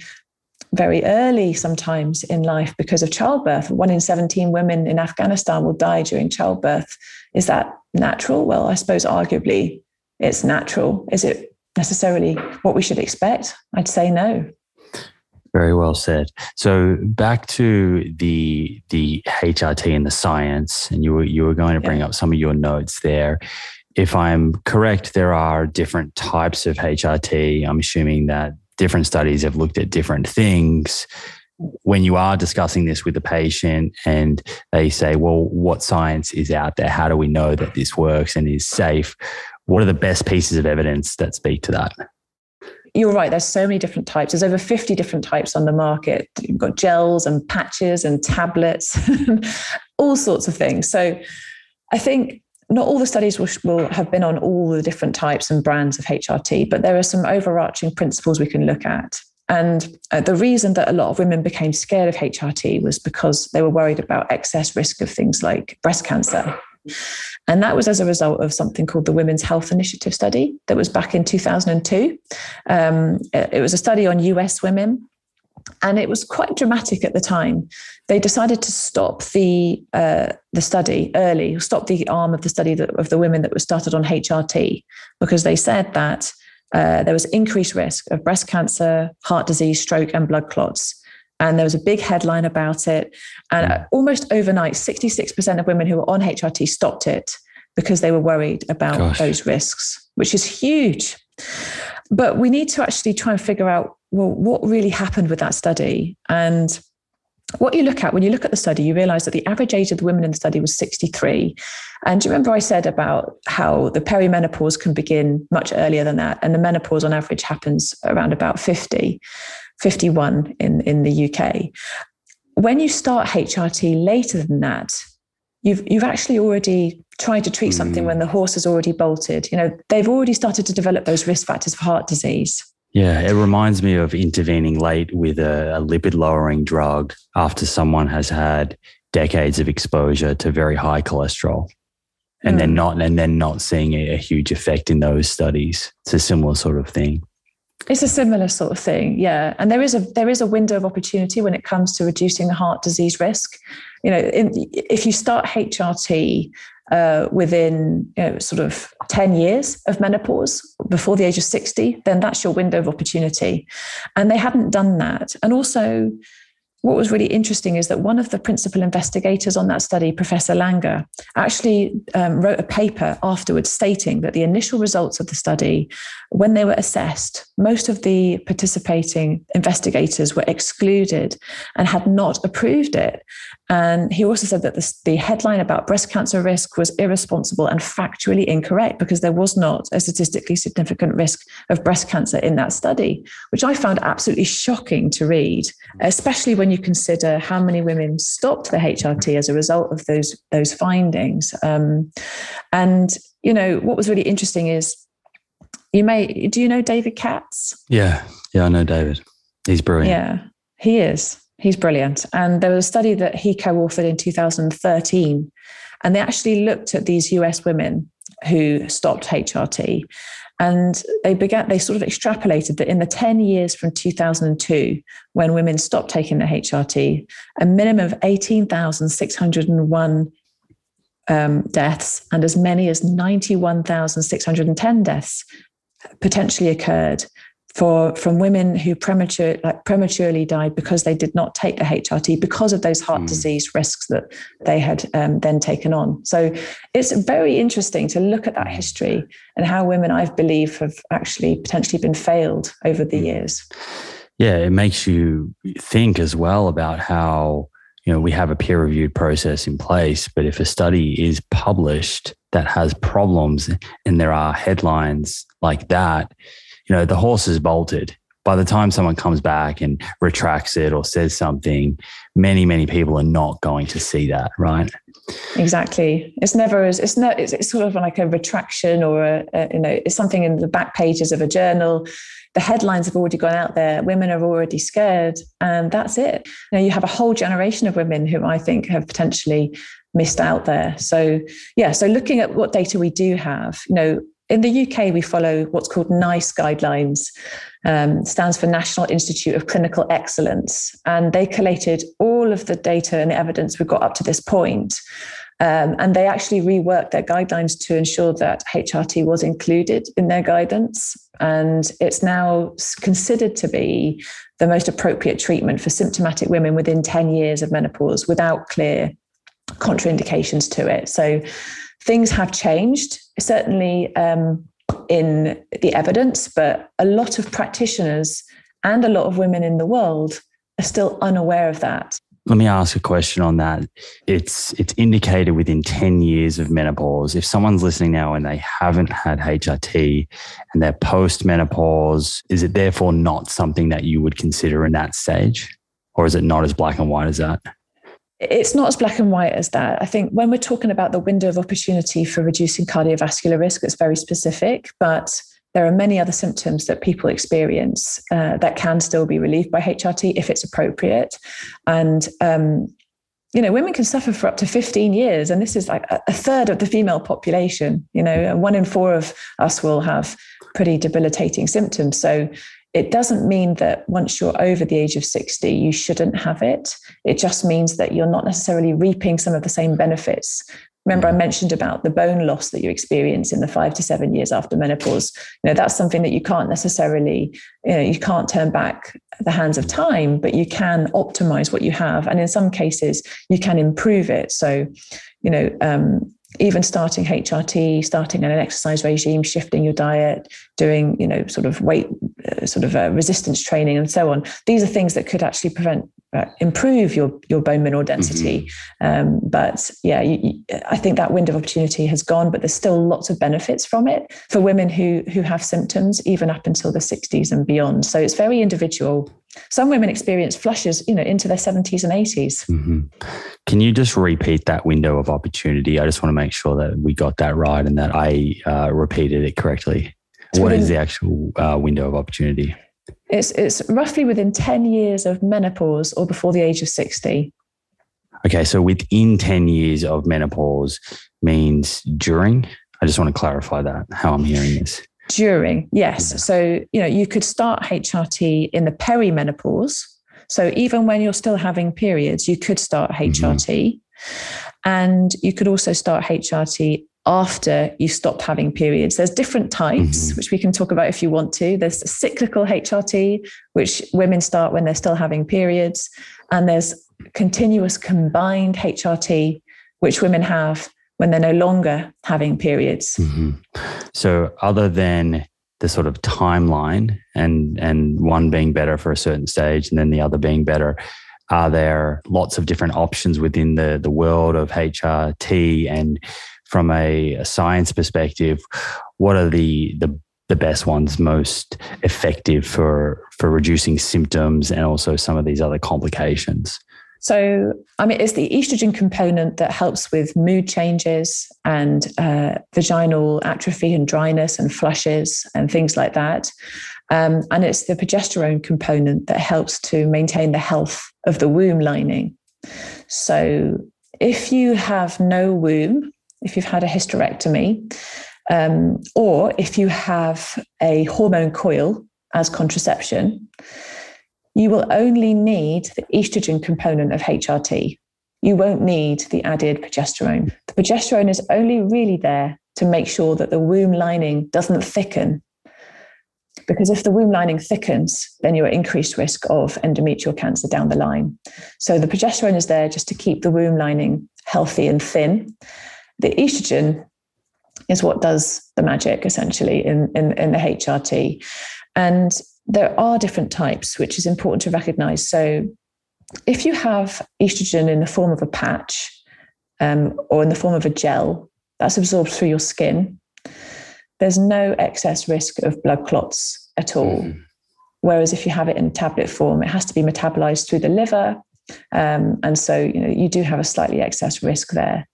very early sometimes in life because of childbirth. One in 17 women in Afghanistan will die during childbirth. Is that natural? Well, I suppose arguably it's natural. Is it necessarily what we should expect? I'd say no. Very well said. So back to the the HRT and the science, and you were you were going to bring yeah. up some of your notes there. If I'm correct, there are different types of HRT. I'm assuming that different studies have looked at different things. When you are discussing this with the patient and they say, well, what science is out there? How do we know that this works and is safe? What are the best pieces of evidence that speak to that? You're right. There's so many different types. There's over 50 different types on the market. You've got gels and patches and tablets, (laughs) all sorts of things. So I think not all the studies will, will have been on all the different types and brands of HRT, but there are some overarching principles we can look at. And uh, the reason that a lot of women became scared of HRT was because they were worried about excess risk of things like breast cancer. And that was as a result of something called the Women's Health Initiative study that was back in 2002. Um, it was a study on US women and it was quite dramatic at the time. They decided to stop the uh, the study early, stop the arm of the study that, of the women that was started on HRT, because they said that uh, there was increased risk of breast cancer, heart disease, stroke, and blood clots. And there was a big headline about it. And uh, almost overnight, 66% of women who were on HRT stopped it because they were worried about Gosh. those risks, which is huge. But we need to actually try and figure out well, what really happened with that study? And what you look at when you look at the study, you realize that the average age of the women in the study was 63. And do you remember I said about how the perimenopause can begin much earlier than that? And the menopause on average happens around about 50, 51 in, in the UK. When you start HRT later than that, you've you've actually already tried to treat something mm. when the horse has already bolted. You know, they've already started to develop those risk factors for heart disease. Yeah, it reminds me of intervening late with a, a lipid lowering drug after someone has had decades of exposure to very high cholesterol and mm. then not and then not seeing a, a, huge effect in those studies. It's a similar sort of thing. It's a similar sort of thing, yeah. And there is a there is a window of opportunity when it comes to reducing the heart disease risk. You know, in, if you start HRT uh, within you know, sort of 10 years of menopause before the age of 60, then that's your window of opportunity. And they hadn't done that. And also, what was really interesting is that one of the principal investigators on that study, Professor Langer, actually um, wrote a paper afterwards stating that the initial results of the study, when they were assessed, most of the participating investigators were excluded and had not approved it. And he also said that the, the headline about breast cancer risk was irresponsible and factually incorrect because there was not a statistically significant risk of breast cancer in that study, which I found absolutely shocking to read, especially when you consider how many women stopped the HRT as a result of those, those findings. Um, and, you know, what was really interesting is you may, do you know David Katz? Yeah. Yeah, I know David. He's brilliant. Yeah, he is. He's brilliant. And there was a study that he co authored in 2013, and they actually looked at these US women who stopped HRT. And they began, they sort of extrapolated that in the 10 years from 2002, when women stopped taking the HRT, a minimum of 18,601 um, deaths and as many as 91,610 deaths potentially occurred for from women who premature like prematurely died because they did not take the HRT because of those heart mm. disease risks that they had um, then taken on. So it's very interesting to look at that hmm. history and how women, I believe, have actually potentially been failed over the mm. years. Yeah, it makes you think as well about how you know we have a peer reviewed process in place, but if a study is published that has problems and there are headlines like that you know, the horse is bolted. By the time someone comes back and retracts it or says something, many, many people are not going to see that, right? Exactly. It's never as it's not. It's, it's sort of like a retraction or a, a, you know, it's something in the back pages of a journal. The headlines have already gone out there. Women are already scared, and that's it. You know, you have a whole generation of women who I think have potentially missed out there. So yeah. So looking at what data we do have, you know, in the UK, we follow what's called NICE guidelines, um, stands for National Institute of Clinical Excellence. And they collated all of the data and evidence we've got up to this point. Um, and they actually reworked their guidelines to ensure that HRT was included in their guidance. And it's now considered to be the most appropriate treatment for symptomatic women within 10 years of menopause without clear contraindications to it. So things have changed, certainly um, in the evidence, but a lot of practitioners and a lot of women in the world are still unaware of that. Let me ask a question on that. It's it's indicated within 10 years of menopause. If someone's listening now and they haven't had HRT and they're post menopause, is it therefore not something that you would consider in that stage? Or is it not as black and white as that? It's not as black and white as that. I think when we're talking about the window of opportunity for reducing cardiovascular risk, it's very specific, but there are many other symptoms that people experience uh, that can still be relieved by HRT if it's appropriate. And, um, you know, women can suffer for up to 15 years, and this is like a, third of the female population. You know, one in four of us will have pretty debilitating symptoms. So it doesn't mean that once you're over the age of 60, you shouldn't have it. It just means that you're not necessarily reaping some of the same benefits. Remember, I mentioned about the bone loss that you experience in the five to seven years after menopause. You know, that's something that you can't necessarily, you know, you can't turn back the hands of time, but you can optimize what you have. And in some cases, you can improve it. So, you know, um, even starting HRT, starting an exercise regime, shifting your diet, doing, you know, sort of weight, sort of uh, resistance training and so on. These are things that could actually prevent, uh, improve your, your bone mineral density. Mm-hmm. Um, but yeah, you, you, I think that window of opportunity has gone, but there's still lots of benefits from it for women who, who have symptoms, even up until the 60s and beyond. So it's very individual some women experience flushes, you know, into their 70s and 80s. Mm-hmm. Can you just repeat that window of opportunity? I just want to make sure that we got that right and that I uh, repeated it correctly. What within, is the actual uh, window of opportunity? It's it's roughly within 10 years of menopause or before the age of 60. Okay, so within 10 years of menopause means during. I just want to clarify that how I'm hearing this. During, yes. Yeah. So, you know, you could start HRT in the perimenopause. So, even when you're still having periods, you could start HRT. Mm-hmm. And you could also start HRT after you stopped having periods. There's different types, mm-hmm. which we can talk about if you want to. There's cyclical HRT, which women start when they're still having periods. And there's continuous combined HRT, which women have when they're no longer having periods. Mm-hmm. So, other than the sort of timeline and and one being better for a certain stage and then the other being better, are there lots of different options within the the world of HRT and from a, a science perspective, what are the the the best ones most effective for for reducing symptoms and also some of these other complications so, I mean, it's the estrogen component that helps with mood changes and uh, vaginal atrophy and dryness and flushes and things like that. Um, and it's the progesterone component that helps to maintain the health of the womb lining. So, if you have no womb, if you've had a hysterectomy, um, or if you have a hormone coil as contraception, you will only need the estrogen component of HRT. You won't need the added progesterone. The progesterone is only really there to make sure that the womb lining doesn't thicken. Because if the womb lining thickens, then you're at increased risk of endometrial cancer down the line. So the progesterone is there just to keep the womb lining healthy and thin. The estrogen is what does the magic essentially in, in, in the HRT. And there are different types, which is important to recognize. So, if you have estrogen in the form of a patch um, or in the form of a gel that's absorbed through your skin, there's no excess risk of blood clots at all. Mm. Whereas if you have it in tablet form, it has to be metabolized through the liver. Um, and so, you know, you do have a slightly excess risk there.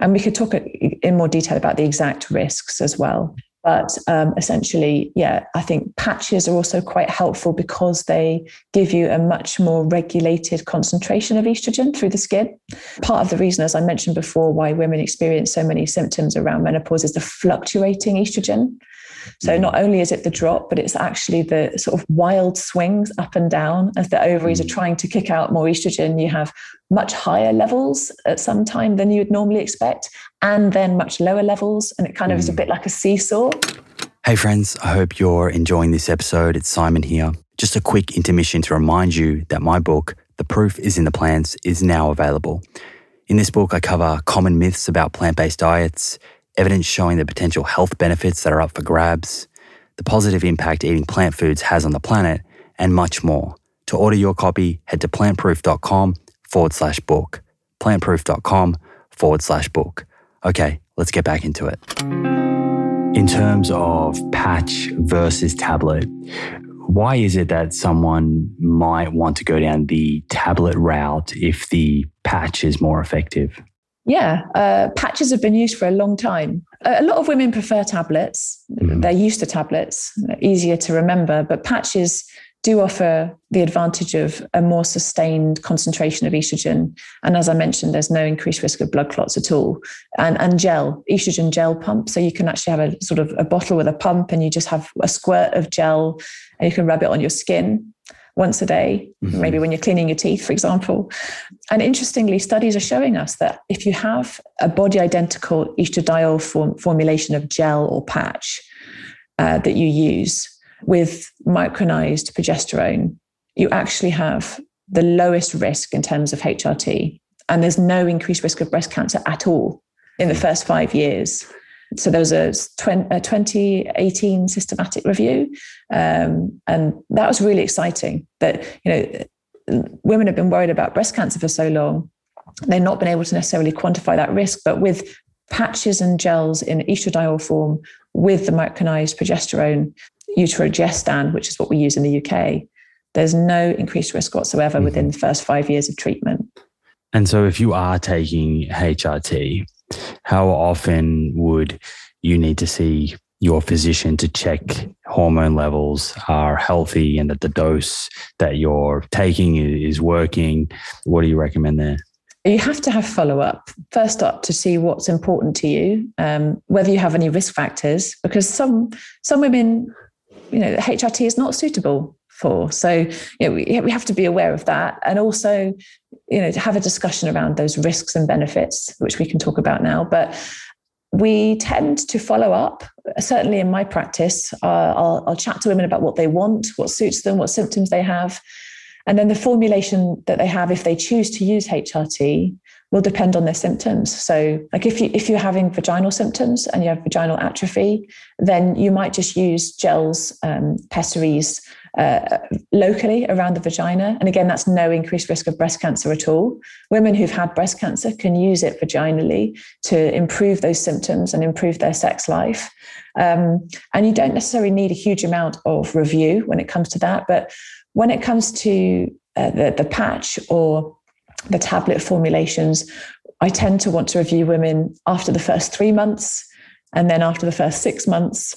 And we could talk in more detail about the exact risks as well. But um, essentially, yeah, I think patches are also quite helpful because they give you a much more regulated concentration of estrogen through the skin. Part of the reason, as I mentioned before, why women experience so many symptoms around menopause is the fluctuating estrogen. So not only is it the drop, but it's actually the sort of wild swings up and down as the ovaries are mm. trying to kick out more estrogen. You have much higher levels at some time than you would normally expect, and then much lower levels. And it kind of is a mm. bit like a seesaw. Hey, friends, I hope you're enjoying this episode. It's Simon here. Just a quick intermission to remind you that my book, The Proof is in the Plants, is now available. In this book, I cover common myths about plant based diets, evidence showing the potential health benefits that are up for grabs, the positive impact eating plant foods has on the planet, and much more. To order your copy, head to plantproof.com forward slash book. Plantproof.com forward slash book. Okay, let's get back into it. In terms of patch versus tablet, why is it that someone might want to go down the tablet route if the patch is more effective? Yeah, uh, patches have been used for a long time. A lot of women prefer tablets. Mm-hmm. They're used to tablets, easier to remember, but patches do offer the advantage of a more sustained concentration of estrogen. And as I mentioned, there's no increased risk of blood clots at all. And, and gel, estrogen gel pump. So you can actually have a sort of a bottle with a pump and you just have a squirt of gel and you can rub it on your skin once a day, mm-hmm. maybe when you're cleaning your teeth, for example. And interestingly, studies are showing us that if you have a body identical estradiol form, formulation of gel or patch uh, that you use with micronized progesterone, you actually have the lowest risk in terms of HRT. And there's no increased risk of breast cancer at all in the first five years. So there was a, 2018 systematic review, um, and that was really exciting. That you know, women have been worried about breast cancer for so long, they've not been able to necessarily quantify that risk. But with patches and gels in estradiol form, with the micronized progesterone, Utrogestan, which is what we use in the UK, there's no increased risk whatsoever mm-hmm. within the first five years of treatment. And so, if you are taking HRT, how often would you need to see your physician to check hormone levels are healthy and that the dose that you're taking is working? What do you recommend there? You have to have follow up first up to see what's important to you, um, whether you have any risk factors, because some some women, you know, HRT is not suitable for. So you know, we, we have to be aware of that, and also you know to have a discussion around those risks and benefits, which we can talk about now. But we tend to follow up. Certainly in my practice, uh, I'll, I'll chat to women about what they want, what suits them, what symptoms they have. And then the formulation that they have, if they choose to use HRT, will depend on their symptoms. So, like if you if you're having vaginal symptoms and you have vaginal atrophy, then you might just use gels, um, pessaries, uh, locally around the vagina. And again, that's no increased risk of breast cancer at all. Women who've had breast cancer can use it vaginally to improve those symptoms and improve their sex life. Um, and you don't necessarily need a huge amount of review when it comes to that. But when it comes to uh, the, the patch or the tablet formulations, I tend to want to review women after the first three months and then after the first six months.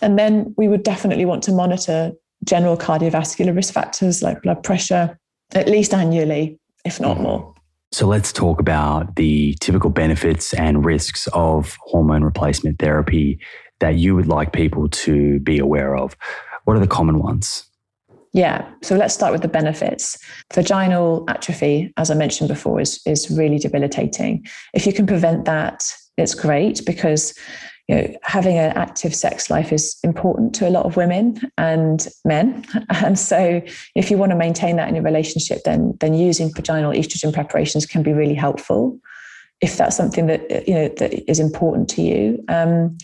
And then we would definitely want to monitor general cardiovascular risk factors like blood pressure at least annually, if not mm-hmm. more. So let's talk about the typical benefits and risks of hormone replacement therapy that you would like people to be aware of. What are the common ones? Yeah, so let's start with the benefits. Vaginal atrophy, as I mentioned before, is, is really debilitating. If you can prevent that, it's great because you know, having an active sex life is important to a lot of women and men. (laughs) And so if you want to maintain that in a relationship, then then using vaginal estrogen preparations can be really helpful if that's something that you know that is important to you. Um,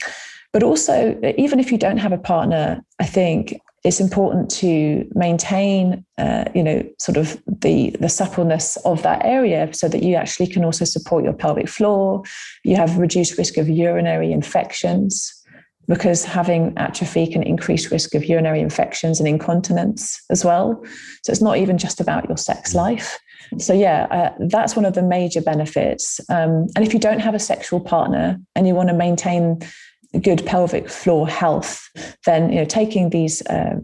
but also, even if you don't have a partner, I think it's important to maintain, uh, you know, sort of the the suppleness of that area, so that you actually can also support your pelvic floor. You have reduced risk of urinary infections because having atrophy can increase risk of urinary infections and incontinence as well. So it's not even just about your sex life. So yeah, uh, that's one of the major benefits. Um, and if you don't have a sexual partner and you want to maintain good pelvic floor health, then you know taking these uh,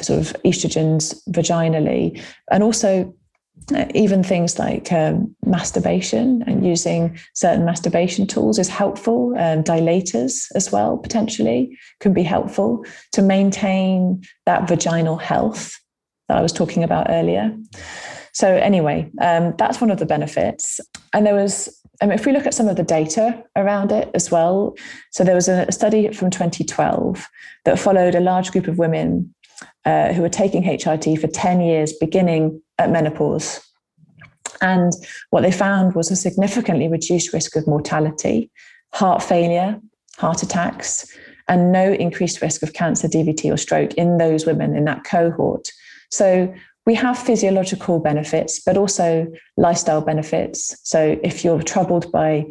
sort of estrogens vaginally, and also uh, even things like um, masturbation and using certain masturbation tools is helpful. Um, dilators as well potentially can be helpful to maintain that vaginal health that I was talking about earlier. So anyway, um, that's one of the benefits. And there was If we look at some of the data around it as well, so there was a study from 2012 that followed a large group of women uh, who were taking HRT for 10 years, beginning at menopause. And what they found was a significantly reduced risk of mortality, heart failure, heart attacks, and no increased risk of cancer, DVT, or stroke in those women in that cohort. So we have physiological benefits, but also lifestyle benefits. So if you're troubled by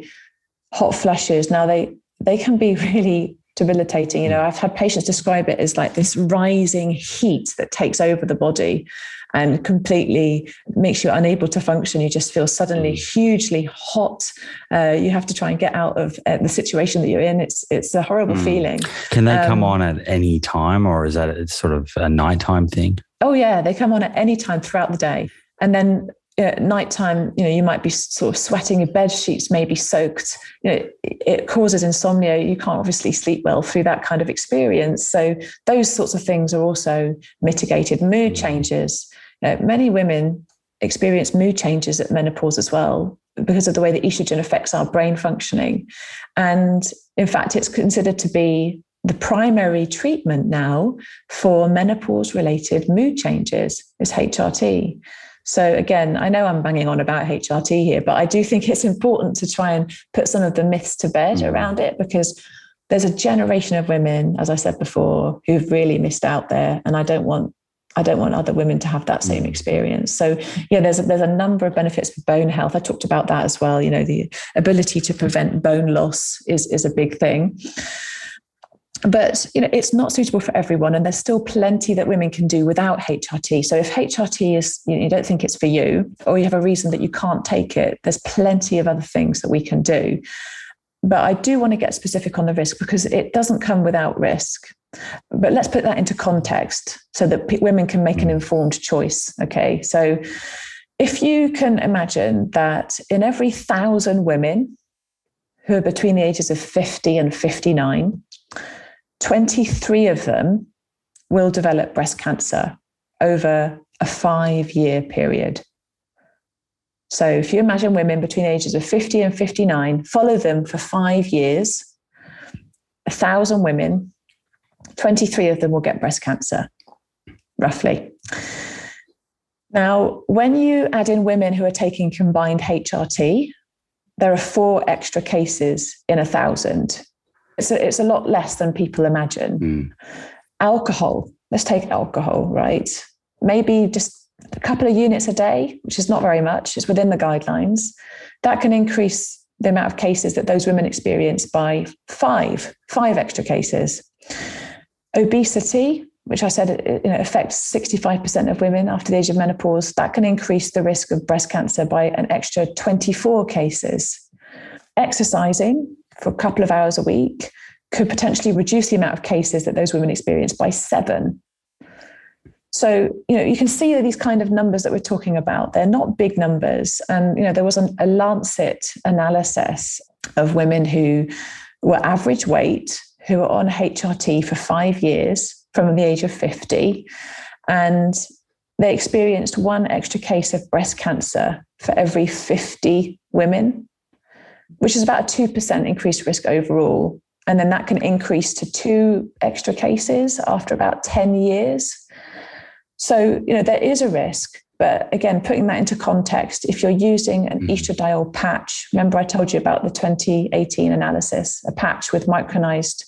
hot flushes, now they they can be (laughs) really debilitating. You know, I've had patients describe it as like this rising heat that takes over the body and completely makes you unable to function. You just feel suddenly mm. hugely hot. Uh, you have to try and get out of uh, the situation that you're in. It's it's a horrible mm. feeling. Can they um, come on at any time, or is that sort of a nighttime thing? Oh yeah, they come on at any time throughout the day, and then at nighttime, you know, you might be sort of sweating, your bed sheets may be soaked. You know, it, it causes insomnia. You can't obviously sleep well through that kind of experience. So those sorts of things are also mitigated. Mood mm. changes. You know, many women experience mood changes at menopause as well because of the way that estrogen affects our brain functioning. And in fact, it's considered to be the primary treatment now for menopause related mood changes is HRT. So again, I know I'm banging on about HRT here, but I do think it's important to try and put some of the myths to bed mm. around it because there's a generation of women, as I said before, who've really missed out there. And I don't want I don't want other women to have that same mm. experience. So yeah, there's a, there's a number of benefits for bone health. I talked about that as well. You know, the ability to prevent bone loss is is a big thing but you know it's not suitable for everyone and there's still plenty that women can do without hrt so if hrt is you, know, you, don't think it's for you or you have a reason that you can't take it there's plenty of other things that we can do. But i do want to get specific on the risk because it doesn't come without risk. But let's put that into context so that p- women can make an mm. informed choice okay? So if you can imagine that in every thousand women who are between the ages of 50 and 59 23 of them will develop breast cancer over a five year period. So if you imagine women between ages of 50 and 59, follow them for five years, a thousand women, 23 of them will get breast cancer, roughly. Now, when you add in women who are taking combined HRT, there are four extra cases in a thousand. It's a, it's a lot less than people imagine. Mm. Alcohol, let's take alcohol, right? Maybe just a couple of units a day, which is not very much, it's within the guidelines. That can increase the amount of cases that those women experience by five, five extra cases. Obesity, which I said it, you know, affects 65% of women after the age of menopause, that can increase the risk of breast cancer by an extra 24 cases. Exercising, for a couple of hours a week could potentially reduce the amount of cases that those women experience by seven. So, you know, you can see that these kind of numbers that we're talking about, they're not big numbers. And, you know, there was an, a Lancet analysis of women who were average weight, who were on HRT for five years from the age of 50. And they experienced one extra case of breast cancer for every 50 women which is about a 2% increased risk overall. And then that can increase to two extra cases after about 10 years. So, you know, there is a risk. But again, putting that into context, if you're using an mm. estradiol patch, remember I told you about the 2018 analysis, a patch with micronized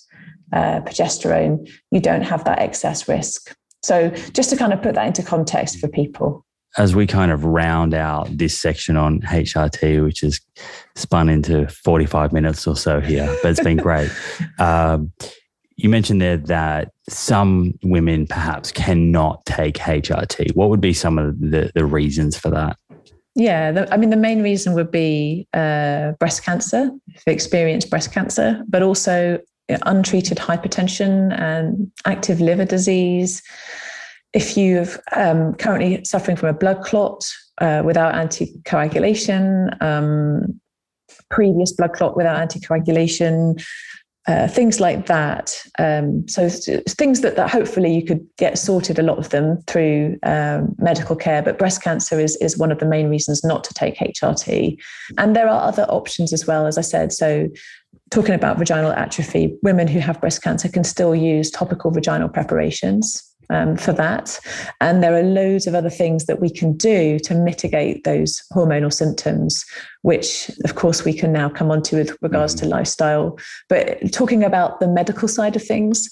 uh, progesterone, you don't have that excess risk. So, just to kind of put that into context for people as we kind of round out this section on HRT, which is spun into 45 minutes or so here, but it's been great. (laughs) Um, you mentioned there that some women perhaps cannot take HRT. What would be some of the, the reasons for that? Yeah, the, I mean, the main reason would be uh, breast cancer, if they experience breast cancer, but also untreated hypertension and active liver disease, if you're um, currently suffering from a blood clot uh, without anticoagulation, um, previous blood clot without anticoagulation, uh, things like that. Um, so things that, that hopefully you could get sorted, a lot of them through um, medical care. But breast cancer is is one of the main reasons not to take HRT. And there are other options as well, as I said. So talking about vaginal atrophy, women who have breast cancer can still use topical vaginal preparations um, for that. And there are loads of other things that we can do to mitigate those hormonal symptoms, which, of course, we can now come on to with regards mm. to lifestyle. But talking about the medical side of things,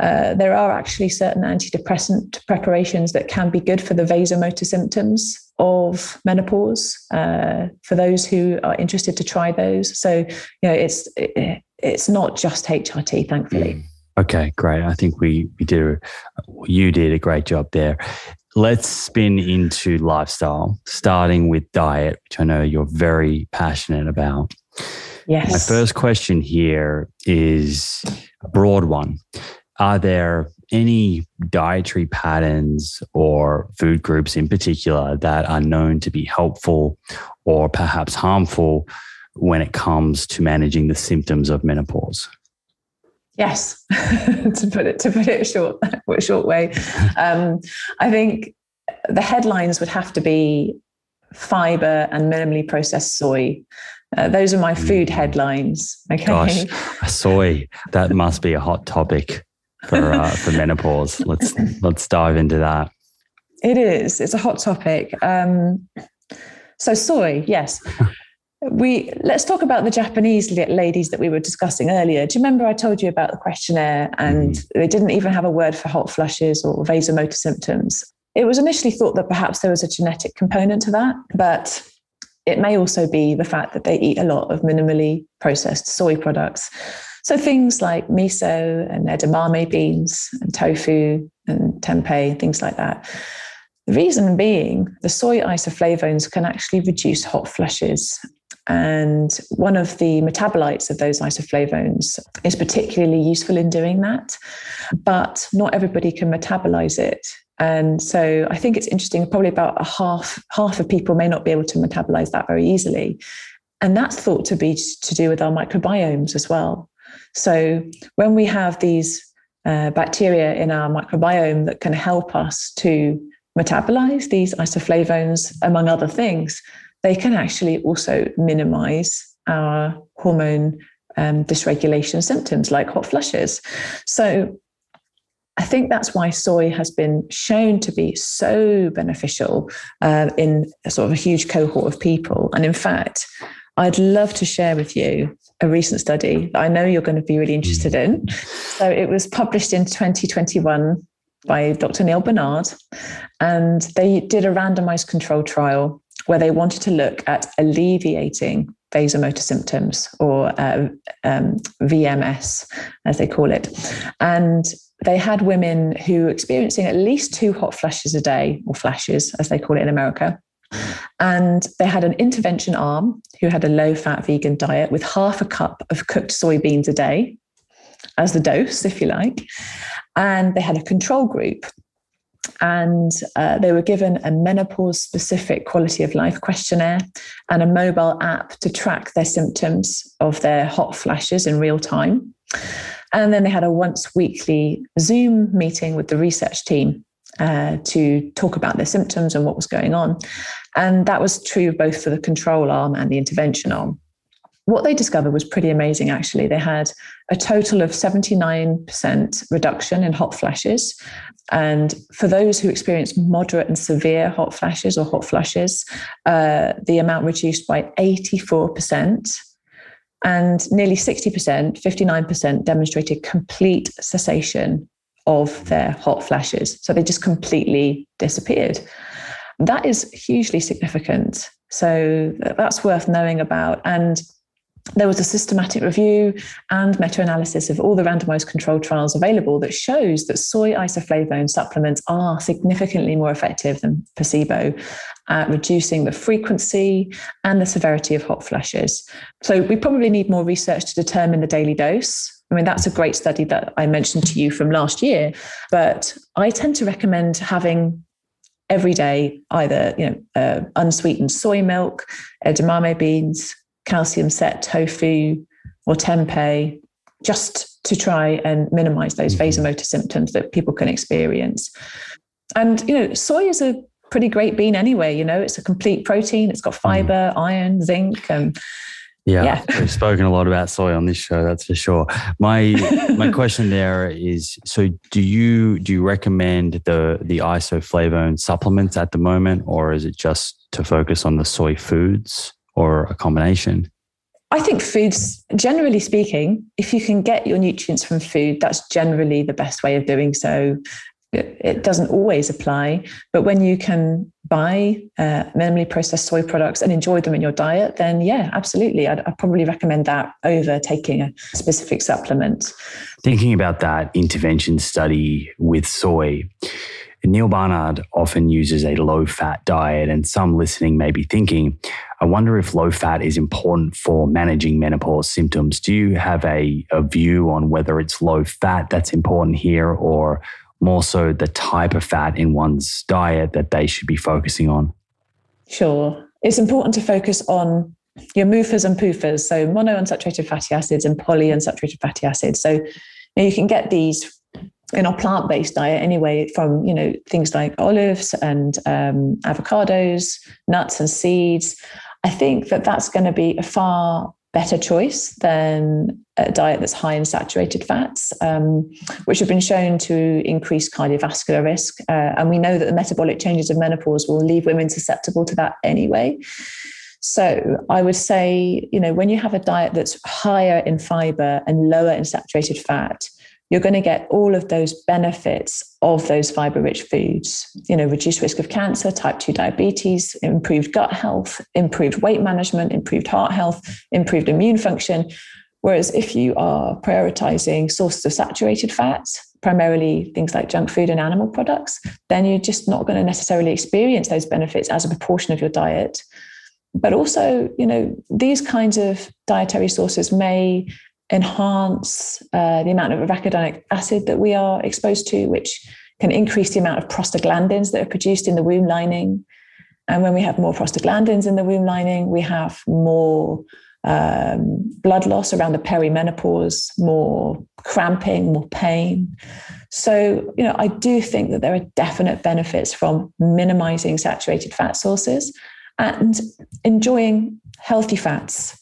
uh, there are actually certain antidepressant preparations that can be good for the vasomotor symptoms of menopause uh, for those who are interested to try those. So, you know, it's it, it's not just HRT, thankfully. Mm. Okay, great. I think we, we did, a, you did a great job there. Let's spin into lifestyle, starting with diet, which I know you're very passionate about. Yes. My first question here is a broad one. Are there any dietary patterns or food groups in particular that are known to be helpful or perhaps harmful when it comes to managing the symptoms of menopause? Yes, (laughs) to put it to put it short, a (laughs) short way. Um, I think the headlines would have to be fiber and minimally processed soy. Uh, those are my food mm. headlines. Okay. Gosh, soy. That (laughs) must be a hot topic for uh, for menopause. Let's let's dive into that. It is. It's a hot topic. Um, so soy, yes we let's talk about the Japanese ladies that we were discussing earlier. Do you remember I told you about the questionnaire and mm. they didn't even have a word for hot flushes or vasomotor symptoms? It was initially thought that perhaps there was a genetic component to that, but it may also be the fact that they eat a lot of minimally processed soy products. So things like miso and edamame beans and tofu and tempeh, things like that. The reason being, the soy isoflavones can actually reduce hot flushes and one of the metabolites of those isoflavones is particularly useful in doing that, but not everybody can metabolize it. And so I think it's interesting, probably about a half, half of people may not be able to metabolize that very easily. And that's thought to be to do with our microbiomes as well. So when we have these uh, bacteria in our microbiome that can help us to metabolize these isoflavones, among other things, they can actually also minimize our hormone um, dysregulation symptoms like hot flushes. So I think that's why soy has been shown to be so beneficial uh, in a sort of a huge cohort of people. And in fact, I'd love to share with you a recent study that I know you're going to be really interested in. So it was published in 2021 by Dr. Neal Barnard, and they did a randomized control trial where they wanted to look at alleviating vasomotor symptoms or uh, um, VMS, as they call it. And they had women who were experiencing at least two hot flushes a day, or flashes, as they call it in America. And they had an intervention arm who had a low fat vegan diet with half a cup of cooked soybeans a day as the dose, if you like. And they had a control group and uh, they were given a menopause specific quality of life questionnaire and a mobile app to track their symptoms of their hot flashes in real time. And then they had a once weekly Zoom meeting with the research team uh, to talk about their symptoms and what was going on. And that was true both for the control arm and the intervention arm what they discovered was pretty amazing, actually. They had a total of 79% reduction in hot flashes. And for those who experienced moderate and severe hot flashes or hot flushes, uh, the amount reduced by 84%. And nearly 60%, 59% demonstrated complete cessation of their hot flashes. So they just completely disappeared. That is hugely significant. So that's worth knowing about. And there was a systematic review and meta analysis of all the randomized controlled trials available that shows that soy isoflavone supplements are significantly more effective than placebo at reducing the frequency and the severity of hot flushes. So, we probably need more research to determine the daily dose I mean, that's a great study that I mentioned to you from last year. But I tend to recommend having every day either you know uh, unsweetened soy milk, edamame beans, calcium set tofu, or tempeh, just to try and minimize those mm-hmm. vasomotor symptoms that people can experience. And you know, soy is a pretty great bean anyway. You know, it's a complete protein. It's got fiber, mm. iron, zinc, and yeah, yeah. (laughs) we've spoken a lot about soy on this show, that's for sure. My my (laughs) question there is: so do you do you recommend the the isoflavone supplements at the moment, or is it just to focus on the soy foods, or a combination? I think foods, generally speaking, if you can get your nutrients from food, that's generally the best way of doing so it doesn't always apply, but when you can buy uh, minimally processed soy products and enjoy them in your diet, then yeah, absolutely. I'd, I'd, probably recommend that over taking a specific supplement. Thinking about that intervention study with soy, Neal Barnard often uses a low fat diet, and some listening may be thinking, I wonder if low fat is important for managing menopause symptoms. Do you have a, a view on whether it's low fat that's important here or more so the type of fat in one's diet that they should be focusing on? Sure. It's important to focus on your MUFAs and PUFAs, so monounsaturated fatty acids and polyunsaturated fatty acids. So you, know, you can get these in our plant-based diet anyway from you know things like olives and um, avocados, nuts and seeds. I think that that's going to be a far better choice than a diet that's high in saturated fats, um, which have been shown to increase cardiovascular risk. Uh, and we know that the metabolic changes of menopause will leave women susceptible to that anyway. So I would say, you know, when you have a diet that's higher in fiber and lower in saturated fat, you're going to get all of those benefits of those fiber rich foods you know reduced risk of cancer type 2 diabetes improved gut health improved weight management improved heart health improved immune function. Whereas if you are prioritizing sources of saturated fats primarily things like junk food and animal products then you're just not going to necessarily experience those benefits as a proportion of your diet. But also you know these kinds of dietary sources may enhance uh, the amount of arachidonic acid that we are exposed to, which can increase the amount of prostaglandins that are produced in the womb lining. And when we have more prostaglandins in the womb lining, we have more um, blood loss around the perimenopause, more cramping, more pain. So, you know, I do think that there are definite benefits from minimizing saturated fat sources and enjoying healthy fats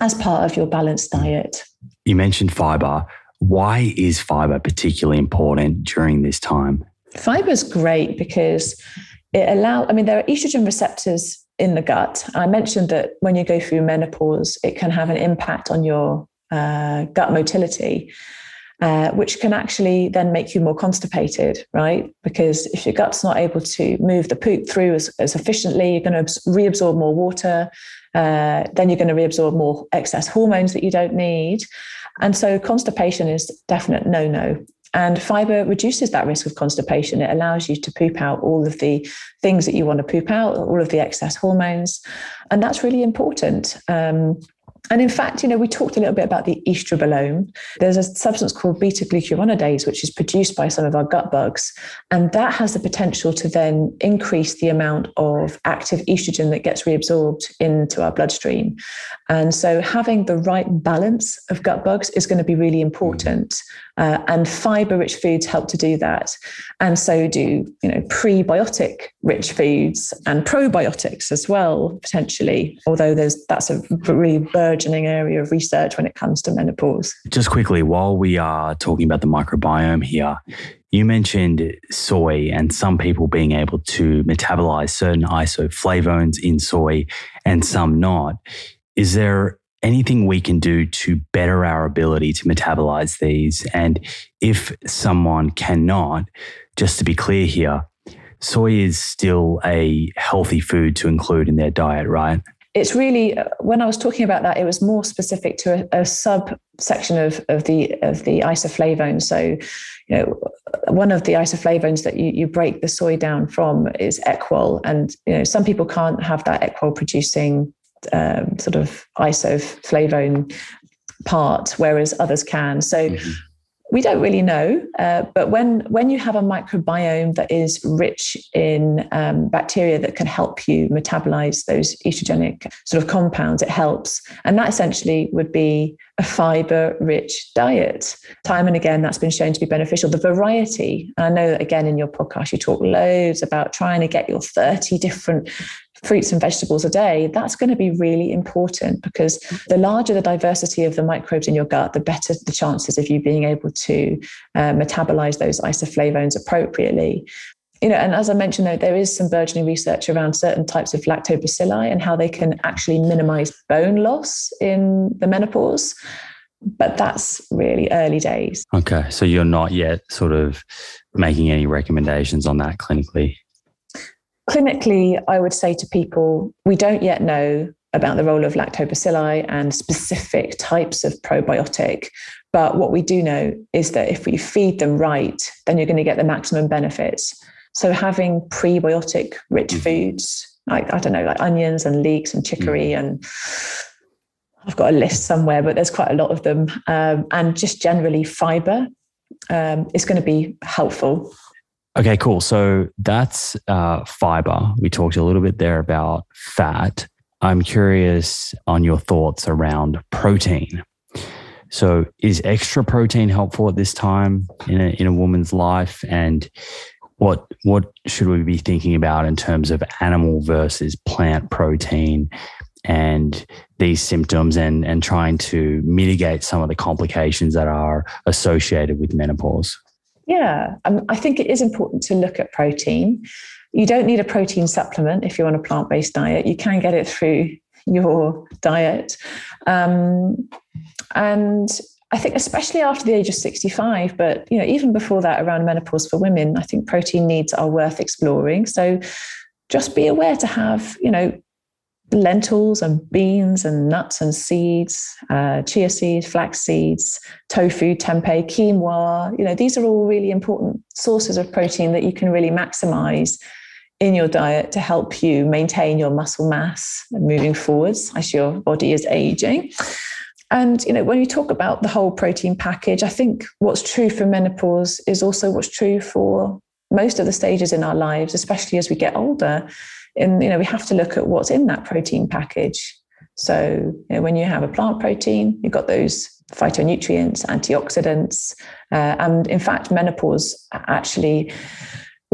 as part of your balanced diet. You mentioned fiber. Why is fiber particularly important during this time? Fiber is great because it allows, I mean, there are estrogen receptors in the gut. I mentioned that when you go through menopause, it can have an impact on your uh, gut motility. Uh, which can actually then make you more constipated, right? Because if your gut's not able to move the poop through as, as efficiently, you're going to reabsorb more water. Uh, then you're going to reabsorb more excess hormones that you don't need. And so constipation is definite no no. And fiber reduces that risk of constipation. It allows you to poop out all of the things that you want to poop out, all of the excess hormones. And that's really important. Um, and in fact, you know, we talked a little bit about the estrobolome. There's a substance called beta glucuronidase, which is produced by some of our gut bugs. And that has the potential to then increase the amount of active estrogen that gets reabsorbed into our bloodstream. And so having the right balance of gut bugs is going to be really important. Uh, and fiber rich foods help to do that. And so do, you know, prebiotic rich foods and probiotics as well, potentially, although there's that's a really burgeoning area of research when it comes to menopause. Just quickly, while we are talking about the microbiome here, you mentioned soy and some people being able to metabolize certain isoflavones in soy and some not. Is there anything we can do to better our ability to metabolize these? And if someone cannot, just to be clear here, soy is still a healthy food to include in their diet, right? It's really uh, when I was talking about that, it was more specific to a, a subsection of, of the of the isoflavones. So, you know, one of the isoflavones that you, you break the soy down from is equol, and you know some people can't have that equol producing um, sort of isoflavone part, whereas others can. So mm-hmm we don't really know, uh, but when when you have a microbiome that is rich in um, bacteria that can help you metabolize those estrogenic sort of compounds, it helps, and that essentially would be a fiber-rich diet. Time and again, that's been shown to be beneficial. The variety, and I know that again in your podcast you talk loads about trying to get your thirty different fruits and vegetables a day, that's going to be really important because the larger the diversity of the microbes in your gut, the better the chances of you being able to uh, metabolize those isoflavones appropriately. You know, and as I mentioned, though, there is some burgeoning research around certain types of lactobacilli and how they can actually minimize bone loss in the menopause but that's really early days. Okay. So you're not yet sort of making any recommendations on that clinically? Clinically, I would say to people, we don't yet know about the role of lactobacilli and specific types of probiotic. But what we do know is that if we feed them right, then you're going to get the maximum benefits. So having prebiotic rich mm-hmm. foods, like I don't know, like onions and leeks and chicory mm. and I've got a list somewhere, but there's quite a lot of them. Um, and just generally fiber um, is going to be helpful. Okay, cool. So that's uh, fiber. We talked a little bit there about fat. I'm curious on your thoughts around protein. So, is extra protein helpful at this time in a, in a woman's life? And what what should we be thinking about in terms of animal versus plant protein and these symptoms and and trying to mitigate some of the complications that are associated with menopause? Yeah, um, I think it is important to look at protein. You don't need a protein supplement if you're on a plant based diet. You can get it through your diet. Um, and I think especially after the age of 65, but you know, even before that, around menopause for women, I think protein needs are worth exploring. So just be aware to have, you know, lentils and beans and nuts and seeds, uh, chia seeds, flax seeds, tofu, tempeh, quinoa. You know, these are all really important sources of protein that you can really maximize in your diet to help you maintain your muscle mass moving forwards as your body is aging. And you know, when you talk about the whole protein package, I think what's true for menopause is also what's true for most of the stages in our lives, especially as we get older and you know we have to look at what's in that protein package. So you know, when you have a plant protein you've got those phytonutrients antioxidants uh, and in fact menopause actually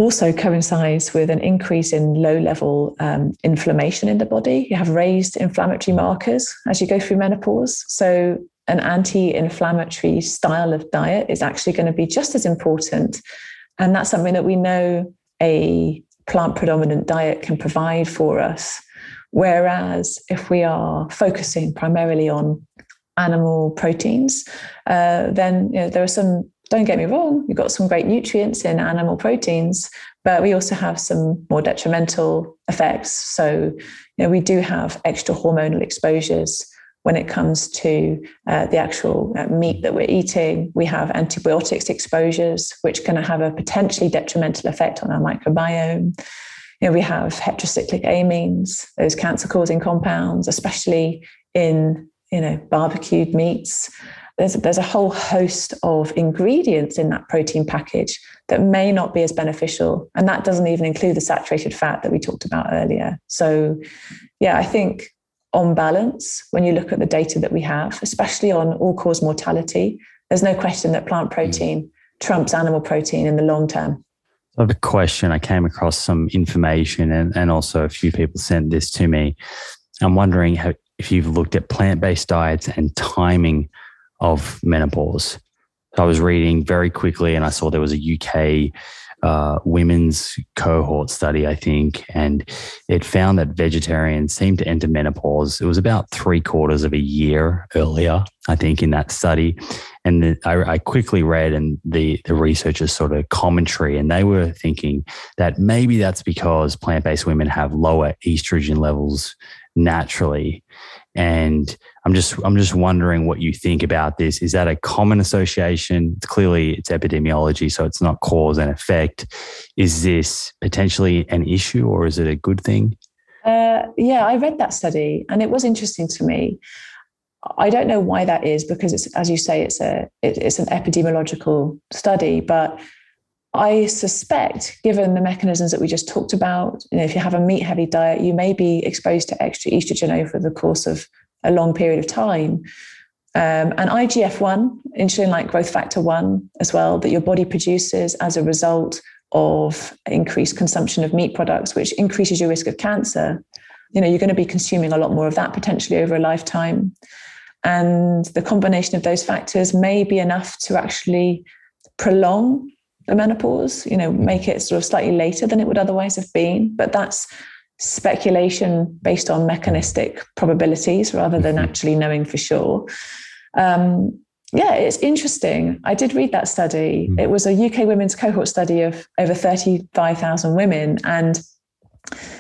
also coincides with an increase in low level um, inflammation in the body. You have raised inflammatory markers as you go through menopause. So an anti-inflammatory style of diet is actually going to be just as important. And that's something that we know a plant predominant diet can provide for us. Whereas if we are focusing primarily on animal proteins, uh, then you know, there are some, don't get me wrong, you've got some great nutrients in animal proteins, but we also have some more detrimental effects. So you know, we do have extra hormonal exposures when it comes to uh, the actual uh, meat that we're eating. We have antibiotics exposures, which can have a potentially detrimental effect on our microbiome. You know, we have heterocyclic amines, those cancer-causing compounds, especially in you know barbecued meats. There's, there's a whole host of ingredients in that protein package that may not be as beneficial. And that doesn't even include the saturated fat that we talked about earlier. So, yeah, I think on balance, when you look at the data that we have, especially on all cause mortality, there's no question that plant protein trumps animal protein in the long term. I have a question. I came across some information and, and also a few people sent this to me. I'm wondering how, if you've looked at plant based diets and timing of menopause. I was reading very quickly and I saw there was a UK uh, women's cohort study, I think, and it found that vegetarians seem to enter menopause. It was about three quarters of a year earlier, I think, in that study. And the, I, I quickly read and the the researchers sort of commentary, and they were thinking that maybe that's because plant based women have lower estrogen levels naturally, and I'm just I'm just wondering what you think about this. Is that a common association? It's clearly it's epidemiology, so it's not cause and effect. Is this potentially an issue or is it a good thing? Uh, yeah, I read that study and it was interesting to me. I don't know why that is because it's, as you say, it's a it, it's an epidemiological study, but I suspect, given the mechanisms that we just talked about, you know, if you have a meat heavy diet, you may be exposed to extra estrogen over the course of a long period of time. Um, and IGF 1, insulin like growth factor 1, as well, that your body produces as a result of increased consumption of meat products, which increases your risk of cancer. You know, you're going to be consuming a lot more of that potentially over a lifetime. And the combination of those factors may be enough to actually prolong the menopause, you know, make it sort of slightly later than it would otherwise have been. But that's speculation based on mechanistic probabilities rather than mm-hmm. actually knowing for sure. Um, yeah, it's interesting. I did read that study. Mm. It was a UK women's cohort study of over 35,000 women. And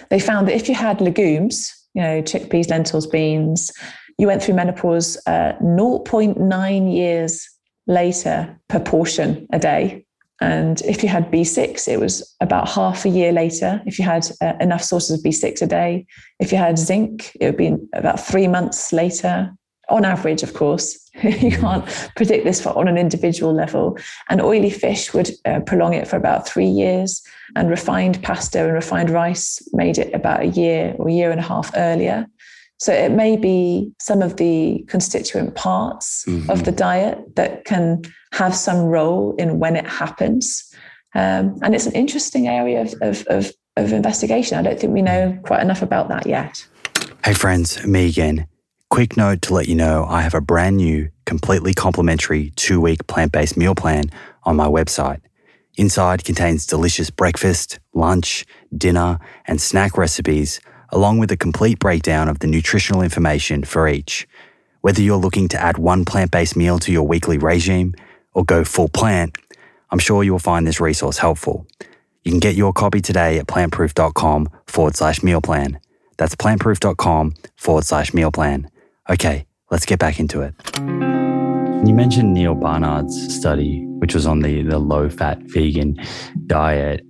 they found that if you had legumes, you know, chickpeas, lentils, beans, you went through menopause uh, 0.9 years later per portion a day. And if you had B6, it was about half a year later. If you had uh, enough sources of B6 a day, if you had zinc, it would be about three months later, on average, of course. (laughs) you can't predict this for, on an individual level. And oily fish would uh, prolong it for about three years. And refined pasta and refined rice made it about a year or a year and a half earlier. So it may be some of the constituent parts mm-hmm. of the diet that can have some role in when it happens. Um, and it's an interesting area of, of, of, of investigation. I don't think we know quite enough about that yet. Hey, friends, me again. Quick note to let you know I have a brand new, completely complimentary two week plant based meal plan on my website. Inside contains delicious breakfast, lunch, dinner, and snack recipes along with a complete breakdown of the nutritional information for each. Whether you're looking to add one plant based meal to your weekly regime or go full plant, I'm sure you'll find this resource helpful. You can get your copy today at plantproof.com forward slash meal plan. That's plantproof.com forward slash meal plan. Okay, let's get back into it. You mentioned Neal Barnard's study, which was on the, the low fat vegan diet.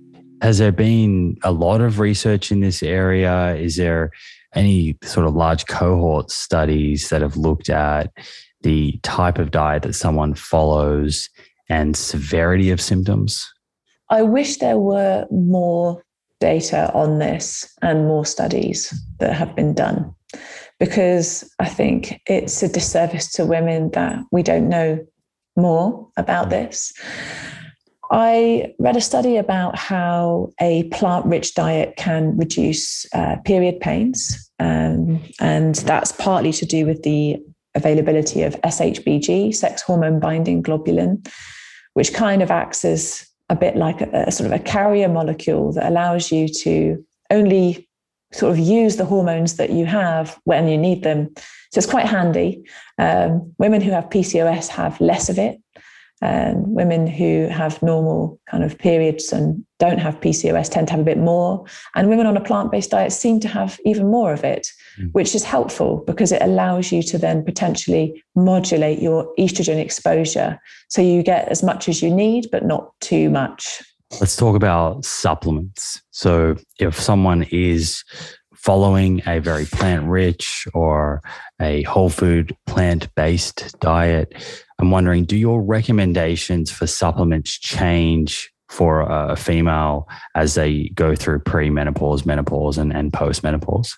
Has there been a lot of research in this area? Is there any sort of large cohort studies that have looked at the type of diet that someone follows and severity of symptoms? I wish there were more data on this and more studies that have been done because I think it's a disservice to women that we don't know more about this. I read a study about how a plant rich diet can reduce uh, period pains. Um, and that's partly to do with the availability of SHBG, sex hormone binding globulin, which kind of acts as a bit like a, a sort of a carrier molecule that allows you to only sort of use the hormones that you have when you need them. So it's quite handy. Um, women who have PCOS have less of it and women who have normal kind of periods and don't have PCOS tend to have a bit more. And women on a plant based diet seem to have even more of it, mm. which is helpful because it allows you to then potentially modulate your estrogen exposure. So you get as much as you need, but not too much. Let's talk about supplements. So if someone is following a very plant rich or a whole food plant based diet, I'm wondering, do your recommendations for supplements change for a female as they go through pre-menopause, menopause, and, and post-menopause?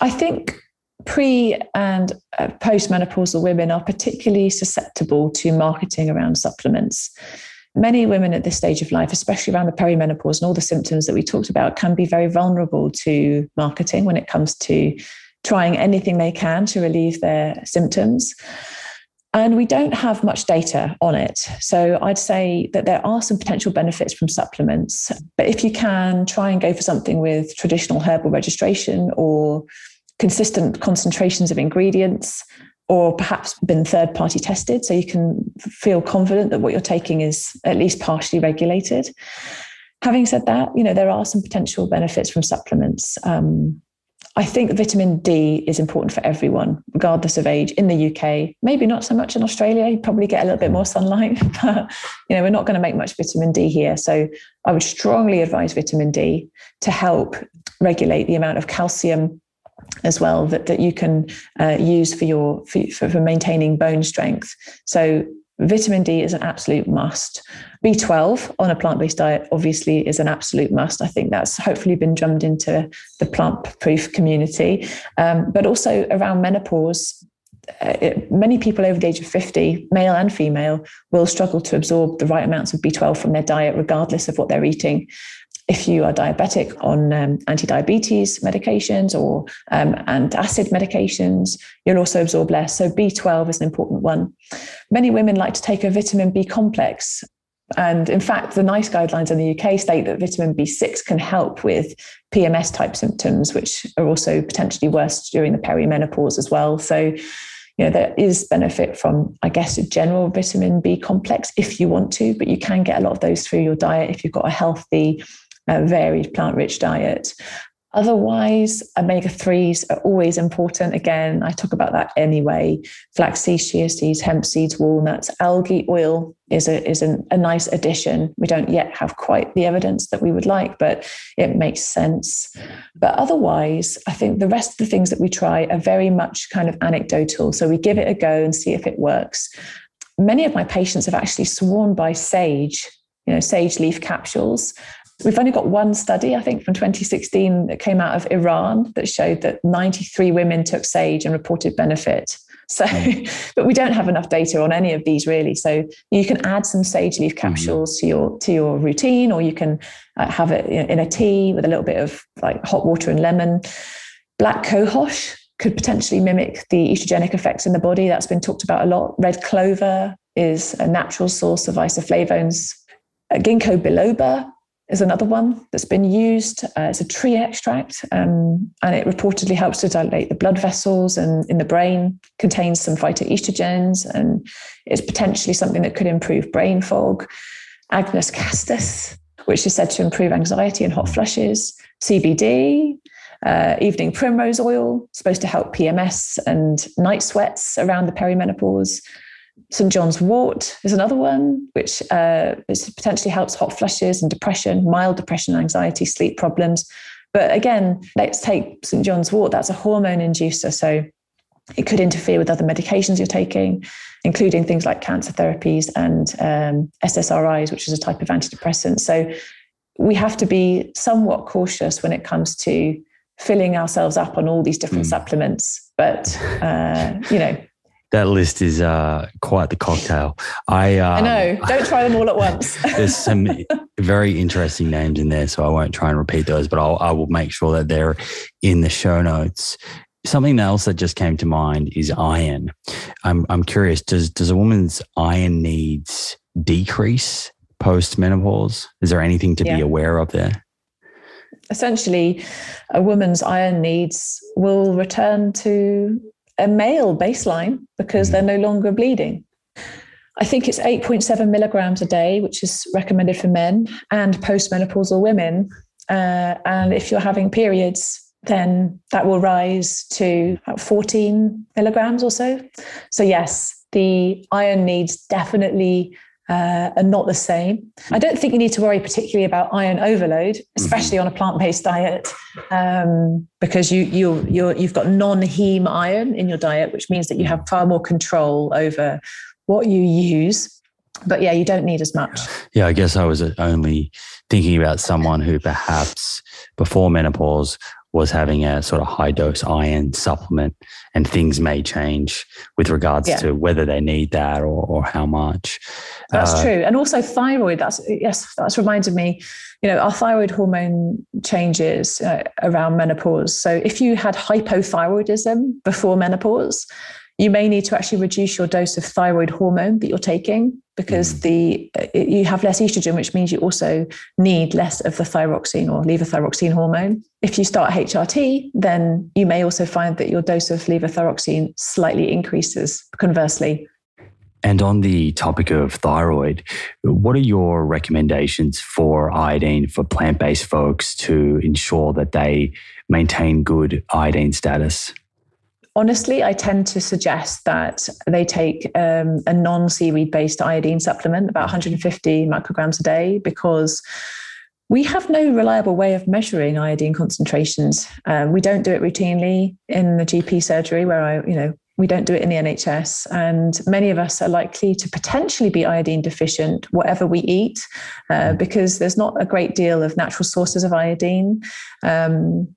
I think pre and uh, post-menopausal women are particularly susceptible to marketing around supplements. Many women at this stage of life, especially around the perimenopause and all the symptoms that we talked about, can be very vulnerable to marketing when it comes to trying anything they can to relieve their symptoms. And we don't have much data on it. So I'd say that there are some potential benefits from supplements. But if you can try and go for something with traditional herbal registration or consistent concentrations of ingredients, or perhaps been third party tested, so you can feel confident that what you're taking is at least partially regulated. Having said that, you know there are some potential benefits from supplements. Um, I think vitamin D is important for everyone, regardless of age. In the UK, maybe not so much in Australia. You probably get a little bit more sunlight, (laughs) but you know we're not going to make much vitamin D here. So I would strongly advise vitamin D to help regulate the amount of calcium as well that, that you can uh, use for your for, for maintaining bone strength. So vitamin D is an absolute must. B12 on a plant-based diet obviously is an absolute must. I think that's hopefully been drummed into the plant-proof community, um, but also around menopause. Uh, it, many people over the age of 50, male and female, will struggle to absorb the right amounts of B12 from their diet, regardless of what they're eating if you are diabetic on um, anti-diabetes medications or um, antacid medications, you'll also absorb less. So B12 is an important one. Many women like to take a vitamin B complex. And in fact, the NICE guidelines in the UK state that vitamin B6 can help with PMS type symptoms, which are also potentially worse during the perimenopause as well. So, you know, there is benefit from, I guess, a general vitamin B complex if you want to, but you can get a lot of those through your diet if you've got a healthy a varied plant rich diet. Otherwise, omega 3s are always important. Again, I talk about that anyway. Flax seeds, chia seeds, hemp seeds, walnuts, algae oil is, a, is an, a nice addition. We don't yet have quite the evidence that we would like, but it makes sense. But otherwise, I think the rest of the things that we try are very much kind of anecdotal. So we give it a go and see if it works. Many of my patients have actually sworn by sage you know, sage leaf capsules. We've only got one study, I think, from 2016 that came out of Iran that showed that 93 women took sage and reported benefit. So, mm. (laughs) but we don't have enough data on any of these really. So you can add some sage leaf mm-hmm. capsules mm-hmm. to your to your routine, or you can uh, have it in a tea with a little bit of like hot water and lemon. Black cohosh could potentially mimic the estrogenic effects in the body. That's been talked about a lot. Red clover is a natural source of isoflavones. Uh, ginkgo biloba is another one that's been used. Uh, it's a tree extract, um, and it reportedly helps to dilate the blood vessels and in the brain. Contains some phytoestrogens, and is potentially something that could improve brain fog. Agnus castus, which is said to improve anxiety and hot flushes. CBD, uh, evening primrose oil, supposed to help PMS and night sweats around the perimenopause. St. John's wort is another one, which uh, potentially helps hot flushes and depression, mild depression, anxiety, sleep problems. But again, let's take St. John's wort, that's a hormone inducer. So it could interfere with other medications you're taking, including things like cancer therapies and um, SSRIs, which is a type of antidepressant. So we have to be somewhat cautious when it comes to filling ourselves up on all these different mm. supplements. But, uh, you know, that list is uh, quite the cocktail. I, um, I know. Don't try them all at once. (laughs) there's some very interesting names in there, so I won't try and repeat those, but I'll, I will make sure that they're in the show notes. Something else that just came to mind is iron. I'm I'm curious. Does does a woman's iron needs decrease post menopause? Is there anything to yeah. be aware of there? Essentially, a woman's iron needs will return to a male baseline because they're no longer bleeding. I think it's 8.7 milligrams a day, which is recommended for men and postmenopausal women. Uh, and if you're having periods, then that will rise to about 14 milligrams or so. So, yes, the iron needs definitely uh, are not the same. I don't think you need to worry particularly about iron overload, especially mm-hmm. on a plant-based diet, um, because you you you you've got non-heme iron in your diet, which means that you have far more control over what you use. But yeah, you don't need as much. Yeah, I guess I was only thinking about someone who perhaps before menopause was having a sort of high dose iron supplement, and things may change with regards yeah. to whether they need that or, or how much. That's uh, true, and also thyroid. That's yes, that's reminded me. You know, our thyroid hormone changes uh, around menopause. So if you had hypothyroidism before menopause, you may need to actually reduce your dose of thyroid hormone that you're taking because mm. the you have less estrogen, which means you also need less of the thyroxine or levothyroxine hormone. If you start HRT, then you may also find that your dose of levothyroxine slightly increases. Conversely. And on the topic of thyroid, what are your recommendations for iodine for plant based folks to ensure that they maintain good iodine status? Honestly, I tend to suggest that they take um, a non seaweed based iodine supplement, about 150 micrograms a day, because we have no reliable way of measuring iodine concentrations. Um, we don't do it routinely in the GP surgery where I, you know, we don't do it in the NHS. And many of us are likely to potentially be iodine deficient, whatever we eat, uh, because there's not a great deal of natural sources of iodine. Um,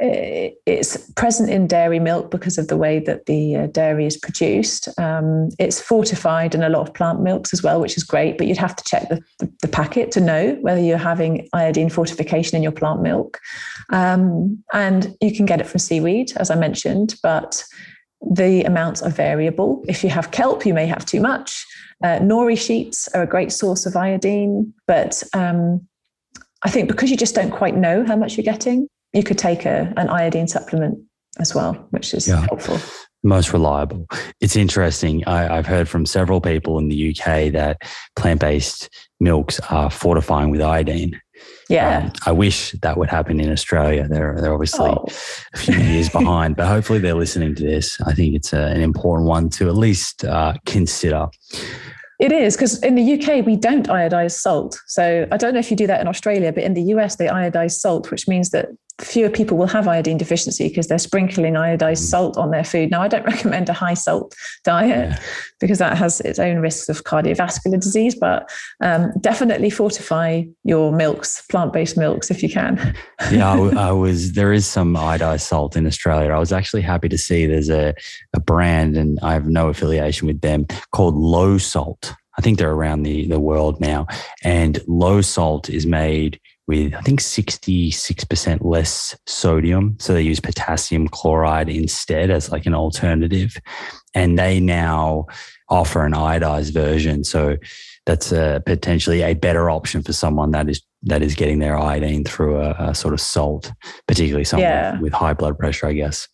it's present in dairy milk because of the way that the uh, dairy is produced. Um, it's fortified in a lot of plant milks as well, which is great, but you'd have to check the, the, the packet to know whether you're having iodine fortification in your plant milk. Um, and you can get it from seaweed, as I mentioned, but the amounts are variable. If you have kelp, you may have too much. Uh, nori sheets are a great source of iodine, but um, I think because you just don't quite know how much you're getting, you could take a, an iodine supplement as well, which is yeah. helpful. Most reliable. It's interesting. I, I've heard from several people in the UK that plant based milks are fortifying with iodine. Yeah. Um, I wish that would happen in Australia. They're, they're obviously oh. a few years behind, but hopefully they're listening to this. I think it's a, an important one to at least uh, consider. It is because in the UK we don't iodize salt. So I don't know if you do that in Australia, but in the US they iodize salt, which means that fewer people will have iodine deficiency because they're sprinkling iodized mm. salt on their food. Now, I don't (laughs) recommend a high salt diet yeah. because that has its own risks of cardiovascular disease, but um, definitely fortify your milks, plant based milks, if you can. yeah, I, (laughs) I, was, there is some iodized salt in Australia. I was actually happy to see there's a, a brand, and I have no affiliation with them, called LoSalt. I think they're around the, the world now. And LoSalt is made with I think 66% less sodium. So they use potassium chloride instead as like an alternative. And they now offer an iodized version. So that's a, potentially a better option for someone that is that is getting their iodine through a, a sort of salt, particularly someone yeah. with high blood pressure, I guess.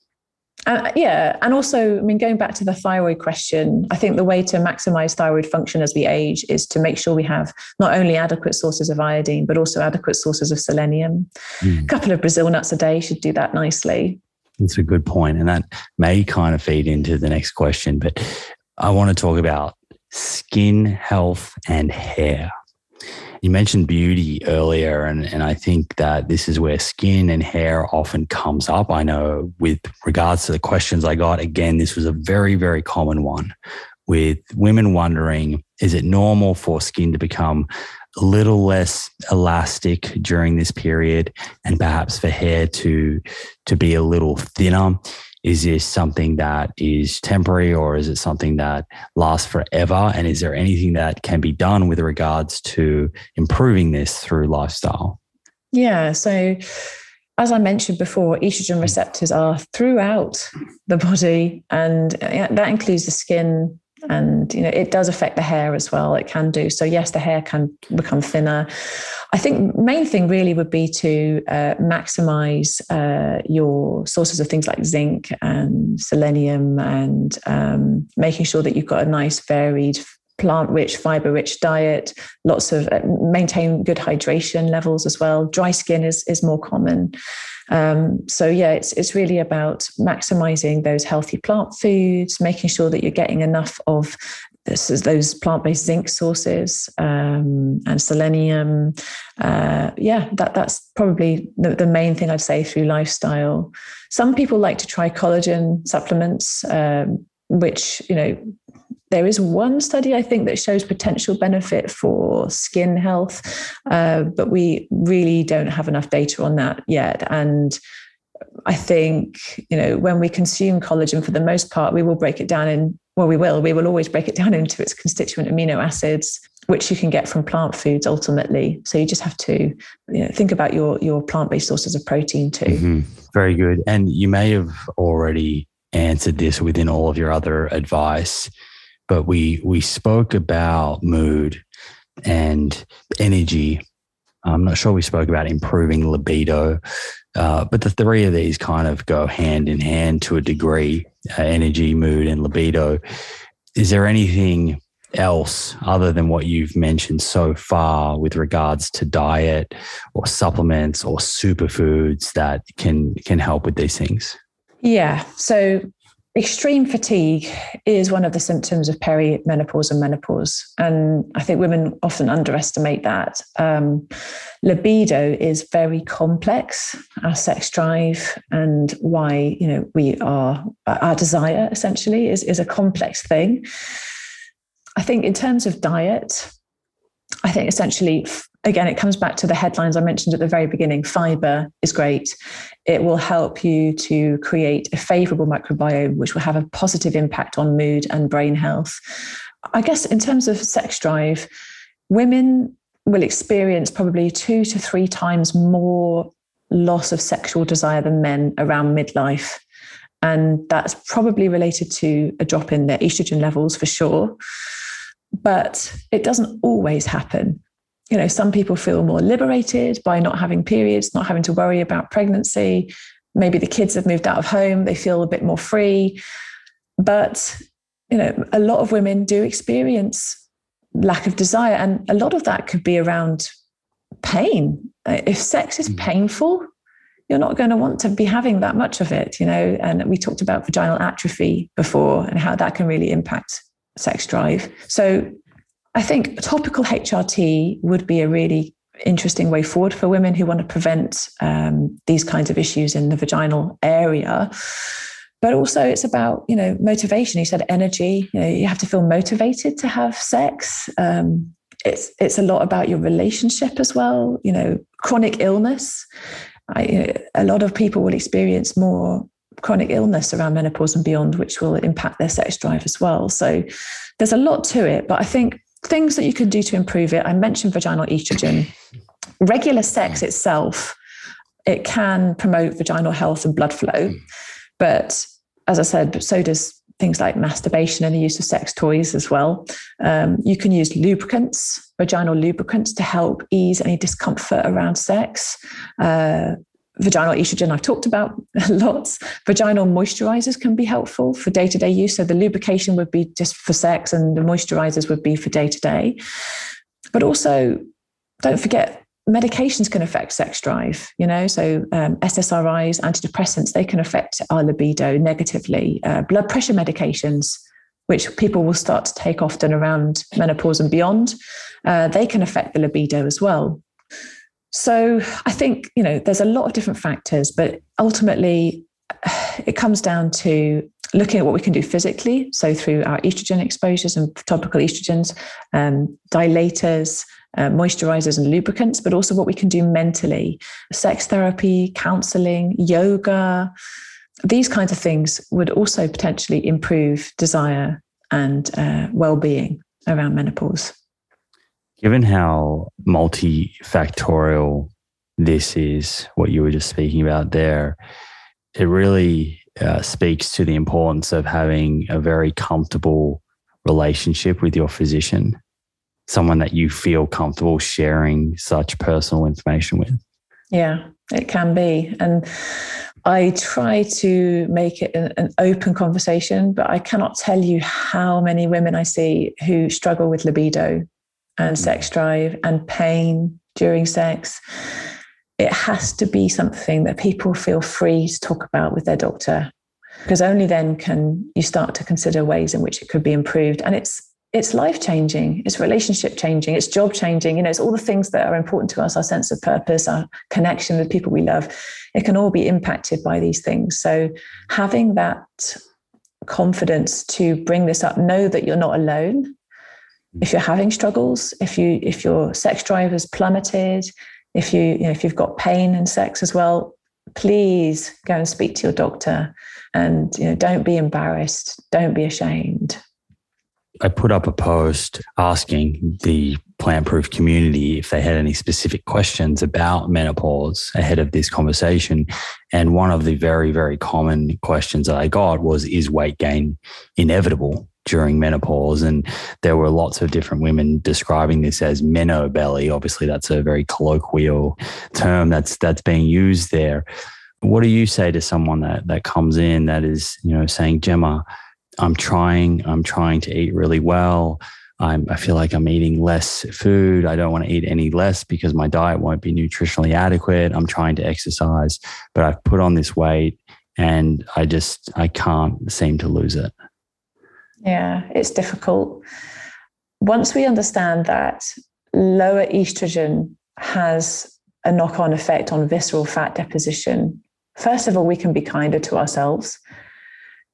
Uh, yeah. And also, I mean, going back to the thyroid question, I think the way to maximize thyroid function as we age is to make sure we have not only adequate sources of iodine, but also adequate sources of selenium. Mm. A couple of Brazil nuts a day should do that nicely. That's a good point, And that may kind of feed into the next question, but I want to talk about skin health and hair. You mentioned beauty earlier, and, and I think that this is where skin and hair often comes up. I know with regards to the questions I got, again, this was a very, very common one with women wondering is it normal for skin to become a little less elastic during this period and perhaps for hair to to be a little thinner is this something that is temporary or is it something that lasts forever? And is there anything that can be done with regards to improving this through lifestyle? Yeah. So, as I mentioned before, estrogen receptors are throughout the body, and uh, that includes the skin, and you know it does affect the hair as well it can do. So yes the hair can become thinner. I think main thing really would be to uh, maximize uh, your sources of things like zinc and selenium and um, making sure that you've got a nice varied plant rich fiber rich diet lots of uh, maintain good hydration levels as well dry skin is is more common um, so yeah, it's it's really about maximizing those healthy plant foods, making sure that you're getting enough of this is those plant-based zinc sources um, and selenium. Uh, yeah, that that's probably the, the, main thing I'd say through lifestyle. Some people like to try collagen supplements, um, which you know there is one study I think that shows potential benefit for skin health, uh, but we really don't have enough data on that yet. And I think you know when we consume collagen, for the most part, we will break it down in well, we will. We will always break it down (laughs) into its constituent amino acids, which you can get from plant foods ultimately. So you just have to you know, think about your your plant based sources of protein too. Mm-hmm. Very good. And you may have already answered this within all of your other advice but we we spoke about mood and energy. I'm not sure we spoke about improving libido, uh, but the three of these kind of go hand in hand to a degree: uh, energy, mood, and libido. Is there anything else other than what you've mentioned so far with regards to diet or supplements or superfoods that can can help with these things? Yeah. So extreme fatigue is one of the symptoms of perimenopause and menopause. And I think women often underestimate that. Um, libido is very complex, our sex drive and why, you know, we are, our desire essentially is, is a complex thing. I think in terms of diet, I think essentially again, it comes back to the headlines I mentioned at the very beginning. Fiber is great. It will help you to create a favorable microbiome, which will have a positive impact on mood and brain health. I guess in terms of sex drive, women will experience probably two to three times more loss of sexual desire than men around midlife. And that's probably related to a drop in their estrogen levels for sure. But it doesn't always happen you know, some people feel more liberated by not having periods, not having to worry about pregnancy. Maybe the kids have moved out of home, they feel a bit more free. But, you know, a lot of women do experience lack of desire. And a lot of that could be around pain. If sex is mm. painful, you're not going to want to be having that much of it, you know. And we talked about vaginal atrophy before and how that can really impact sex drive. So I think topical HRT would be a really interesting way forward for women who want to prevent um, these kinds of issues in the vaginal area. But also, it's about you know motivation. You said energy. You know, you have to feel motivated to have sex. Um, it's it's a lot about your relationship as well. You know, chronic illness. A lot of people will experience more chronic illness around menopause and beyond, which will impact their sex drive as well. So there's a lot to it. But I think things that you can do to improve it. I mentioned vaginal estrogen. Regular sex itself, it can promote vaginal health and blood flow. But as I said, so does things like masturbation and the use of sex toys as well. Um, you can use lubricants, vaginal lubricants, to help ease any discomfort around sex. Uh, vaginal estrogen I've talked about (laughs) lots. Vaginal moisturizers can be helpful for day to day use. So the lubrication would be just for sex, and the moisturizers would be for day to day. But also, don't forget medications can affect sex drive you know so um, ssris antidepressants they can affect our libido negatively uh, blood pressure medications which people will start to take often around menopause and beyond uh, they can affect the libido as well so I think, you know, there's a lot of different factors, but ultimately (sighs) it comes down to looking at what we can do physically. So through our estrogen exposures and topical estrogens, um, dilators, uh, moisturizers and lubricants, but also what we can do mentally, sex therapy, counseling, yoga. These kinds of things would also potentially improve desire and uh, well-being around menopause. Given how multifactorial this is, what you were just speaking about there, it really uh, speaks to the importance of having a very comfortable relationship with your physician, someone that you feel comfortable sharing such personal information with. Yeah, it can be. And I try to make it an, an, open conversation, but I cannot tell you how many women I see who struggle with libido and hmm. sex drive and pain during sex. It has to be something that people feel free to talk about with their doctor, because only then can you start to consider ways in which it could be improved. And it's it's life changing, it's relationship changing, it's job changing. You know, it's all the things that are important to us, our sense of purpose, our connection with people we love. It can all be impacted by these things. So having that confidence to bring this up, know that you're not alone if you're having struggles, if you if your sex drive has plummeted, if you, you know, if you've got pain in sex as well, please go and speak to your doctor and you know don't be embarrassed, don't be ashamed. I put up a post asking the plant proof community if they had any specific questions about menopause ahead of this conversation. And one of the very, very common questions that I got was Is weight gain inevitable? During menopause. And there were lots of different women describing this as meno belly. Obviously, that's a very colloquial term that's that's being used there. What do you say to someone that that comes in that is, you know, saying, Gemma, I'm trying, I'm trying to eat really well. I'm, I feel like I'm eating less food. I don't want to eat any less because my diet won't be nutritionally adequate. I'm trying to exercise, but I've put on this weight. and I just I can't seem to lose it. Yeah, it's difficult. Once we understand that lower estrogen has a knock-on effect on visceral fat deposition, first of all, we can be kinder to ourselves.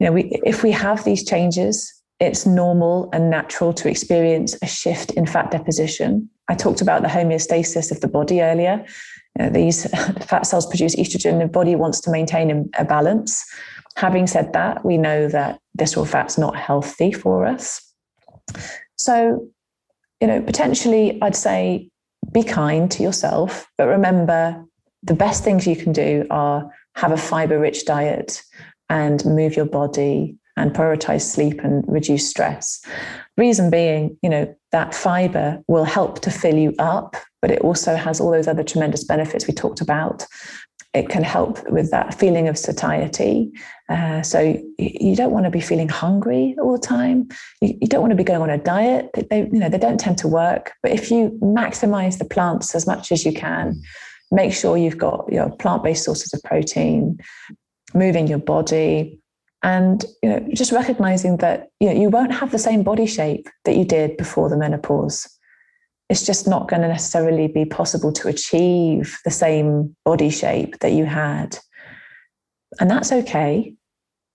You know, we if we have these changes, it's normal and natural to experience a shift in fat deposition. I talked about the homeostasis of the body earlier. You know, these (laughs) fat cells produce estrogen, the body wants to maintain a balance. Having said that, we know that visceral fat's not healthy for us. So, you know, potentially I'd say be kind to yourself, but remember the best things you can do are have a fiber rich diet and move your body and prioritize sleep and reduce stress. Reason being, you know, that fiber will help to fill you up, but it also has all those other tremendous benefits we talked about. It can help with that feeling of satiety. Uh, so you don't want to be feeling hungry all the time. You, you don't want to be going on a diet. They, you know, they don't tend to work. But if you maximize the plants as much as you can, make sure you've got your plant-based sources of protein, moving your body, and you know just recognizing that you know you won't have the same body shape that you did before the menopause it's just not going to necessarily be possible to achieve the same body shape that you had. And that's okay.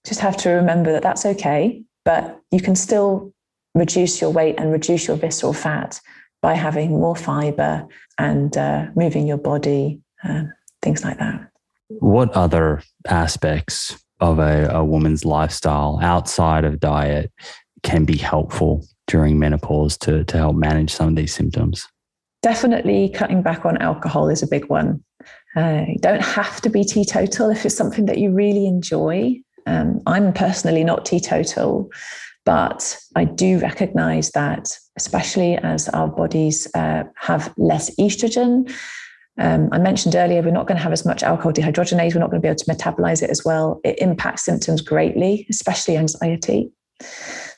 Just have to remember that that's okay but you can still reduce your weight and reduce your visceral fat by having more fiber and uh, moving your body uh, things like that. What other aspects of a, a woman's lifestyle outside of diet can be helpful during menopause to, to help manage some of these symptoms? Definitely cutting back on alcohol is a big one. Uh, you don't have to be teetotal if it's something that you really enjoy. Um, I'm personally not teetotal, but I do recognize that, especially as our bodies uh, have less estrogen, um, I mentioned earlier, we're not going to have as much alcohol dehydrogenase. We're not going to be able to metabolize it as well. It impacts symptoms greatly, especially anxiety.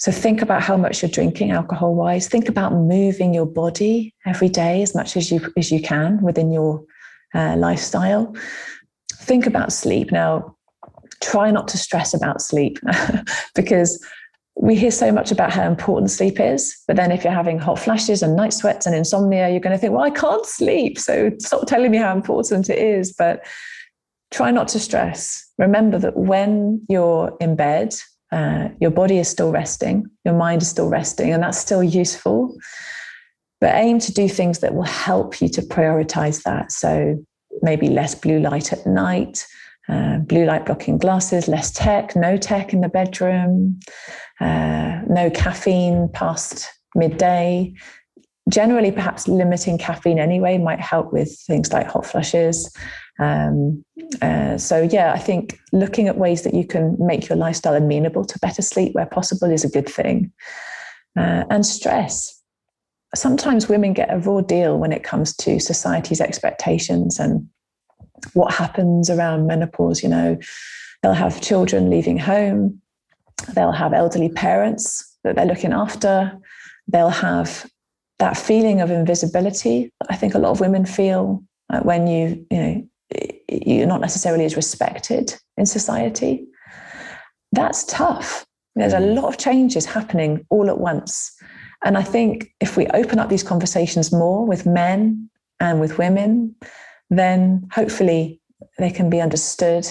So think about how much you're drinking alcohol wise. Think about moving your body every day as much as you as you can within your uh, lifestyle. Think about sleep. Now, try not to stress about sleep (laughs) because we hear so much about how important sleep is, but then if you're having hot flashes and night sweats and insomnia, you're going to think, well, I can't sleep. So stop telling me how important it is. But try not to stress. Remember that when you're in bed, uh, your body is still resting, your mind is still resting, and that's still useful. But aim to do things that will help you to prioritize that. So maybe less blue light at night, uh, blue light blocking glasses, less tech, no tech in the bedroom, uh, no caffeine past midday. Generally, perhaps limiting caffeine anyway might help with things like hot flushes. Um, uh, so, yeah, I think looking at ways that you can make your lifestyle amenable to better sleep where possible is a good thing. Uh, and stress. Sometimes women get a raw deal when it comes to society's expectations and what happens around menopause. You know, they'll have children leaving home, they'll have elderly parents that they're looking after, they'll have that feeling of invisibility that I think a lot of women feel uh, when you, you know, you're not necessarily as respected in society. That's tough. There's a mm. lot of changes happening all at once. And I think if we open up these conversations more with men and with women, then hopefully they can be understood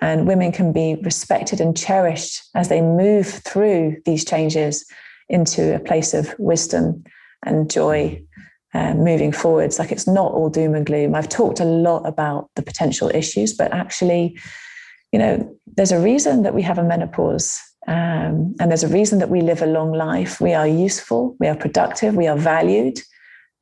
and women can be respected and cherished as they move through these changes into a place of wisdom and joy uh, moving forwards. Like it's not all doom and gloom. I've talked a lot about the potential issues, but actually, you know, there's a reason that we have a menopause. Um, and there's a reason that we live a long life. We are useful, we are productive, we are valued.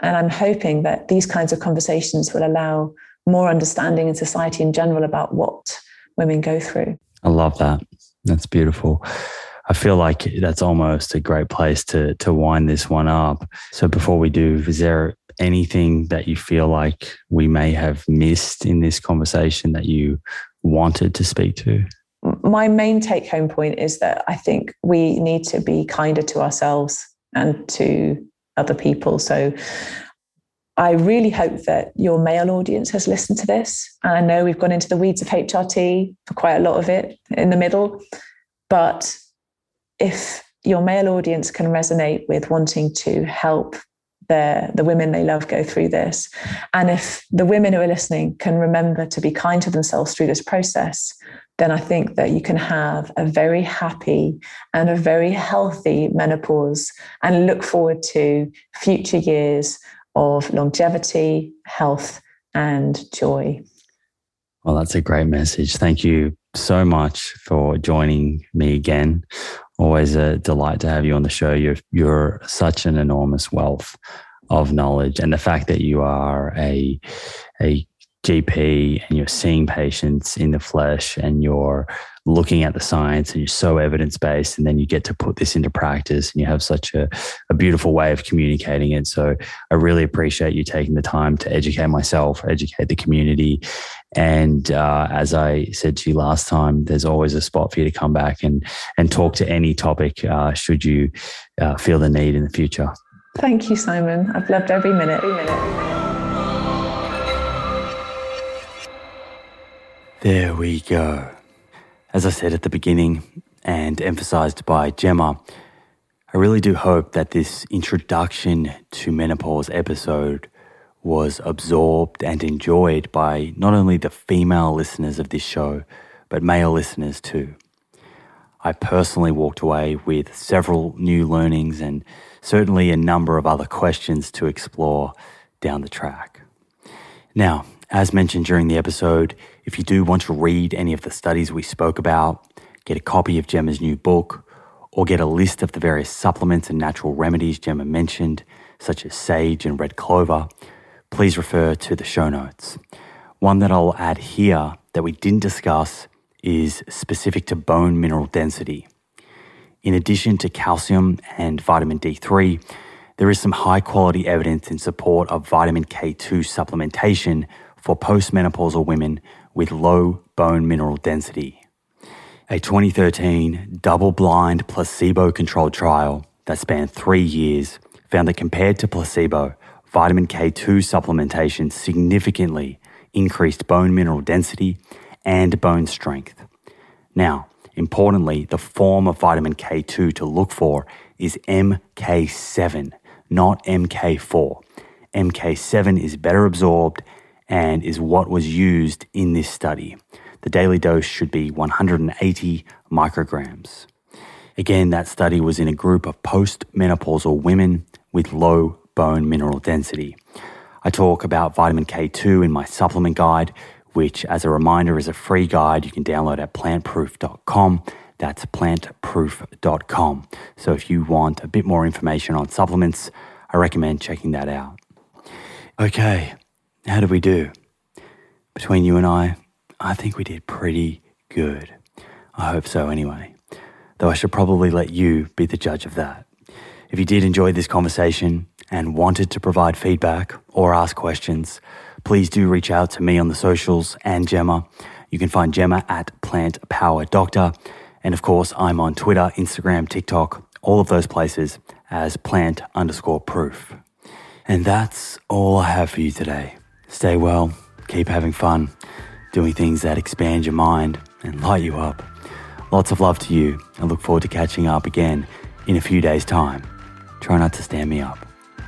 And I'm hoping that these kinds of conversations will allow more understanding in society in general about what women go through. I love that. That's beautiful. I feel like that's almost a great place to to wind this one up. So before we do, is there anything that you feel like we may have missed in this conversation that you wanted to speak to? My main take home point is that I think we need to be kinder to ourselves and to other people. So I really hope that your male audience has listened to this. And I know we've gone into the weeds of HRT for quite a lot of it in the middle. But if your male audience can resonate with wanting to help the, the women they love go through this, and if the women who are listening can remember to be kind to themselves through this process, then I think that you can have a very happy and a very healthy menopause and look forward to future years of longevity, health, and joy. Well, that's a great message. Thank you so much for joining me again. Always a delight to have you on the show. You're you're such an enormous wealth of knowledge, and the fact that you are a a GP and you're seeing patients in the flesh and you're looking at the science and you're so evidence based and then you get to put this into practice and you have such a, a beautiful way of communicating it. So i really appreciate you taking the time to educate myself educate the community. And uh, as i said to you last time there's always a spot for you to come back and and talk to any topic uh, should you uh, feel the need in the future. Thank you simon. I've loved every minute. Every minute. There we go. As I said at the beginning and emphasized by Gemma, I really do hope that this introduction to menopause episode was absorbed and enjoyed by not only the female listeners of this show, but male listeners too. I personally walked away with several new learnings and certainly a number of other questions to explore down the track. Now, as mentioned during the episode, if you do want to read any of the studies we spoke about, get a copy of Gemma's new book, or get a list of the various supplements and natural remedies Gemma mentioned, such as sage and red clover, please refer to the show notes. One that I'll add here that we didn't discuss is specific to bone mineral density. In addition to calcium and vitamin D3, there is some high quality evidence in support of vitamin K2 supplementation for postmenopausal women with low bone mineral density. A 2013 double blind placebo controlled trial that spanned three years found that compared to placebo, vitamin K2 supplementation significantly increased bone mineral density and bone strength. Now, importantly, the form of vitamin K2 to look for is MK7, not MK4. MK7 is better absorbed and is what was used in this study. The daily dose should be 180 micrograms. Again, that study was in a group of postmenopausal women with low bone mineral density. I talk about vitamin K2 in my supplement guide, which, as a reminder, is a free guide you can download at plantproof.com. That's plantproof.com. So if you want a bit more information on supplements, I recommend checking that out. Okay, how did we do? Between you and I, I think we did pretty good. I hope so anyway. Though I should probably let you be the judge of that. If you did enjoy this conversation and wanted to provide feedback or ask questions, please do reach out to me on the socials and Gemma. You can find Gemma at Plant Power Doctor. And of course, I'm on Twitter, Instagram, TikTok, all of those places as plant underscore proof. And that's all I have for you today. Stay well, keep having fun, doing things that expand your mind and light you up. Lots of love to you and look forward to catching up again in a few days' time. Try not to stand me up.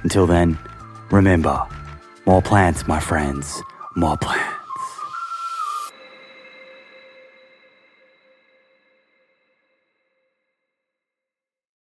Until then, remember more plants, my friends, more plants.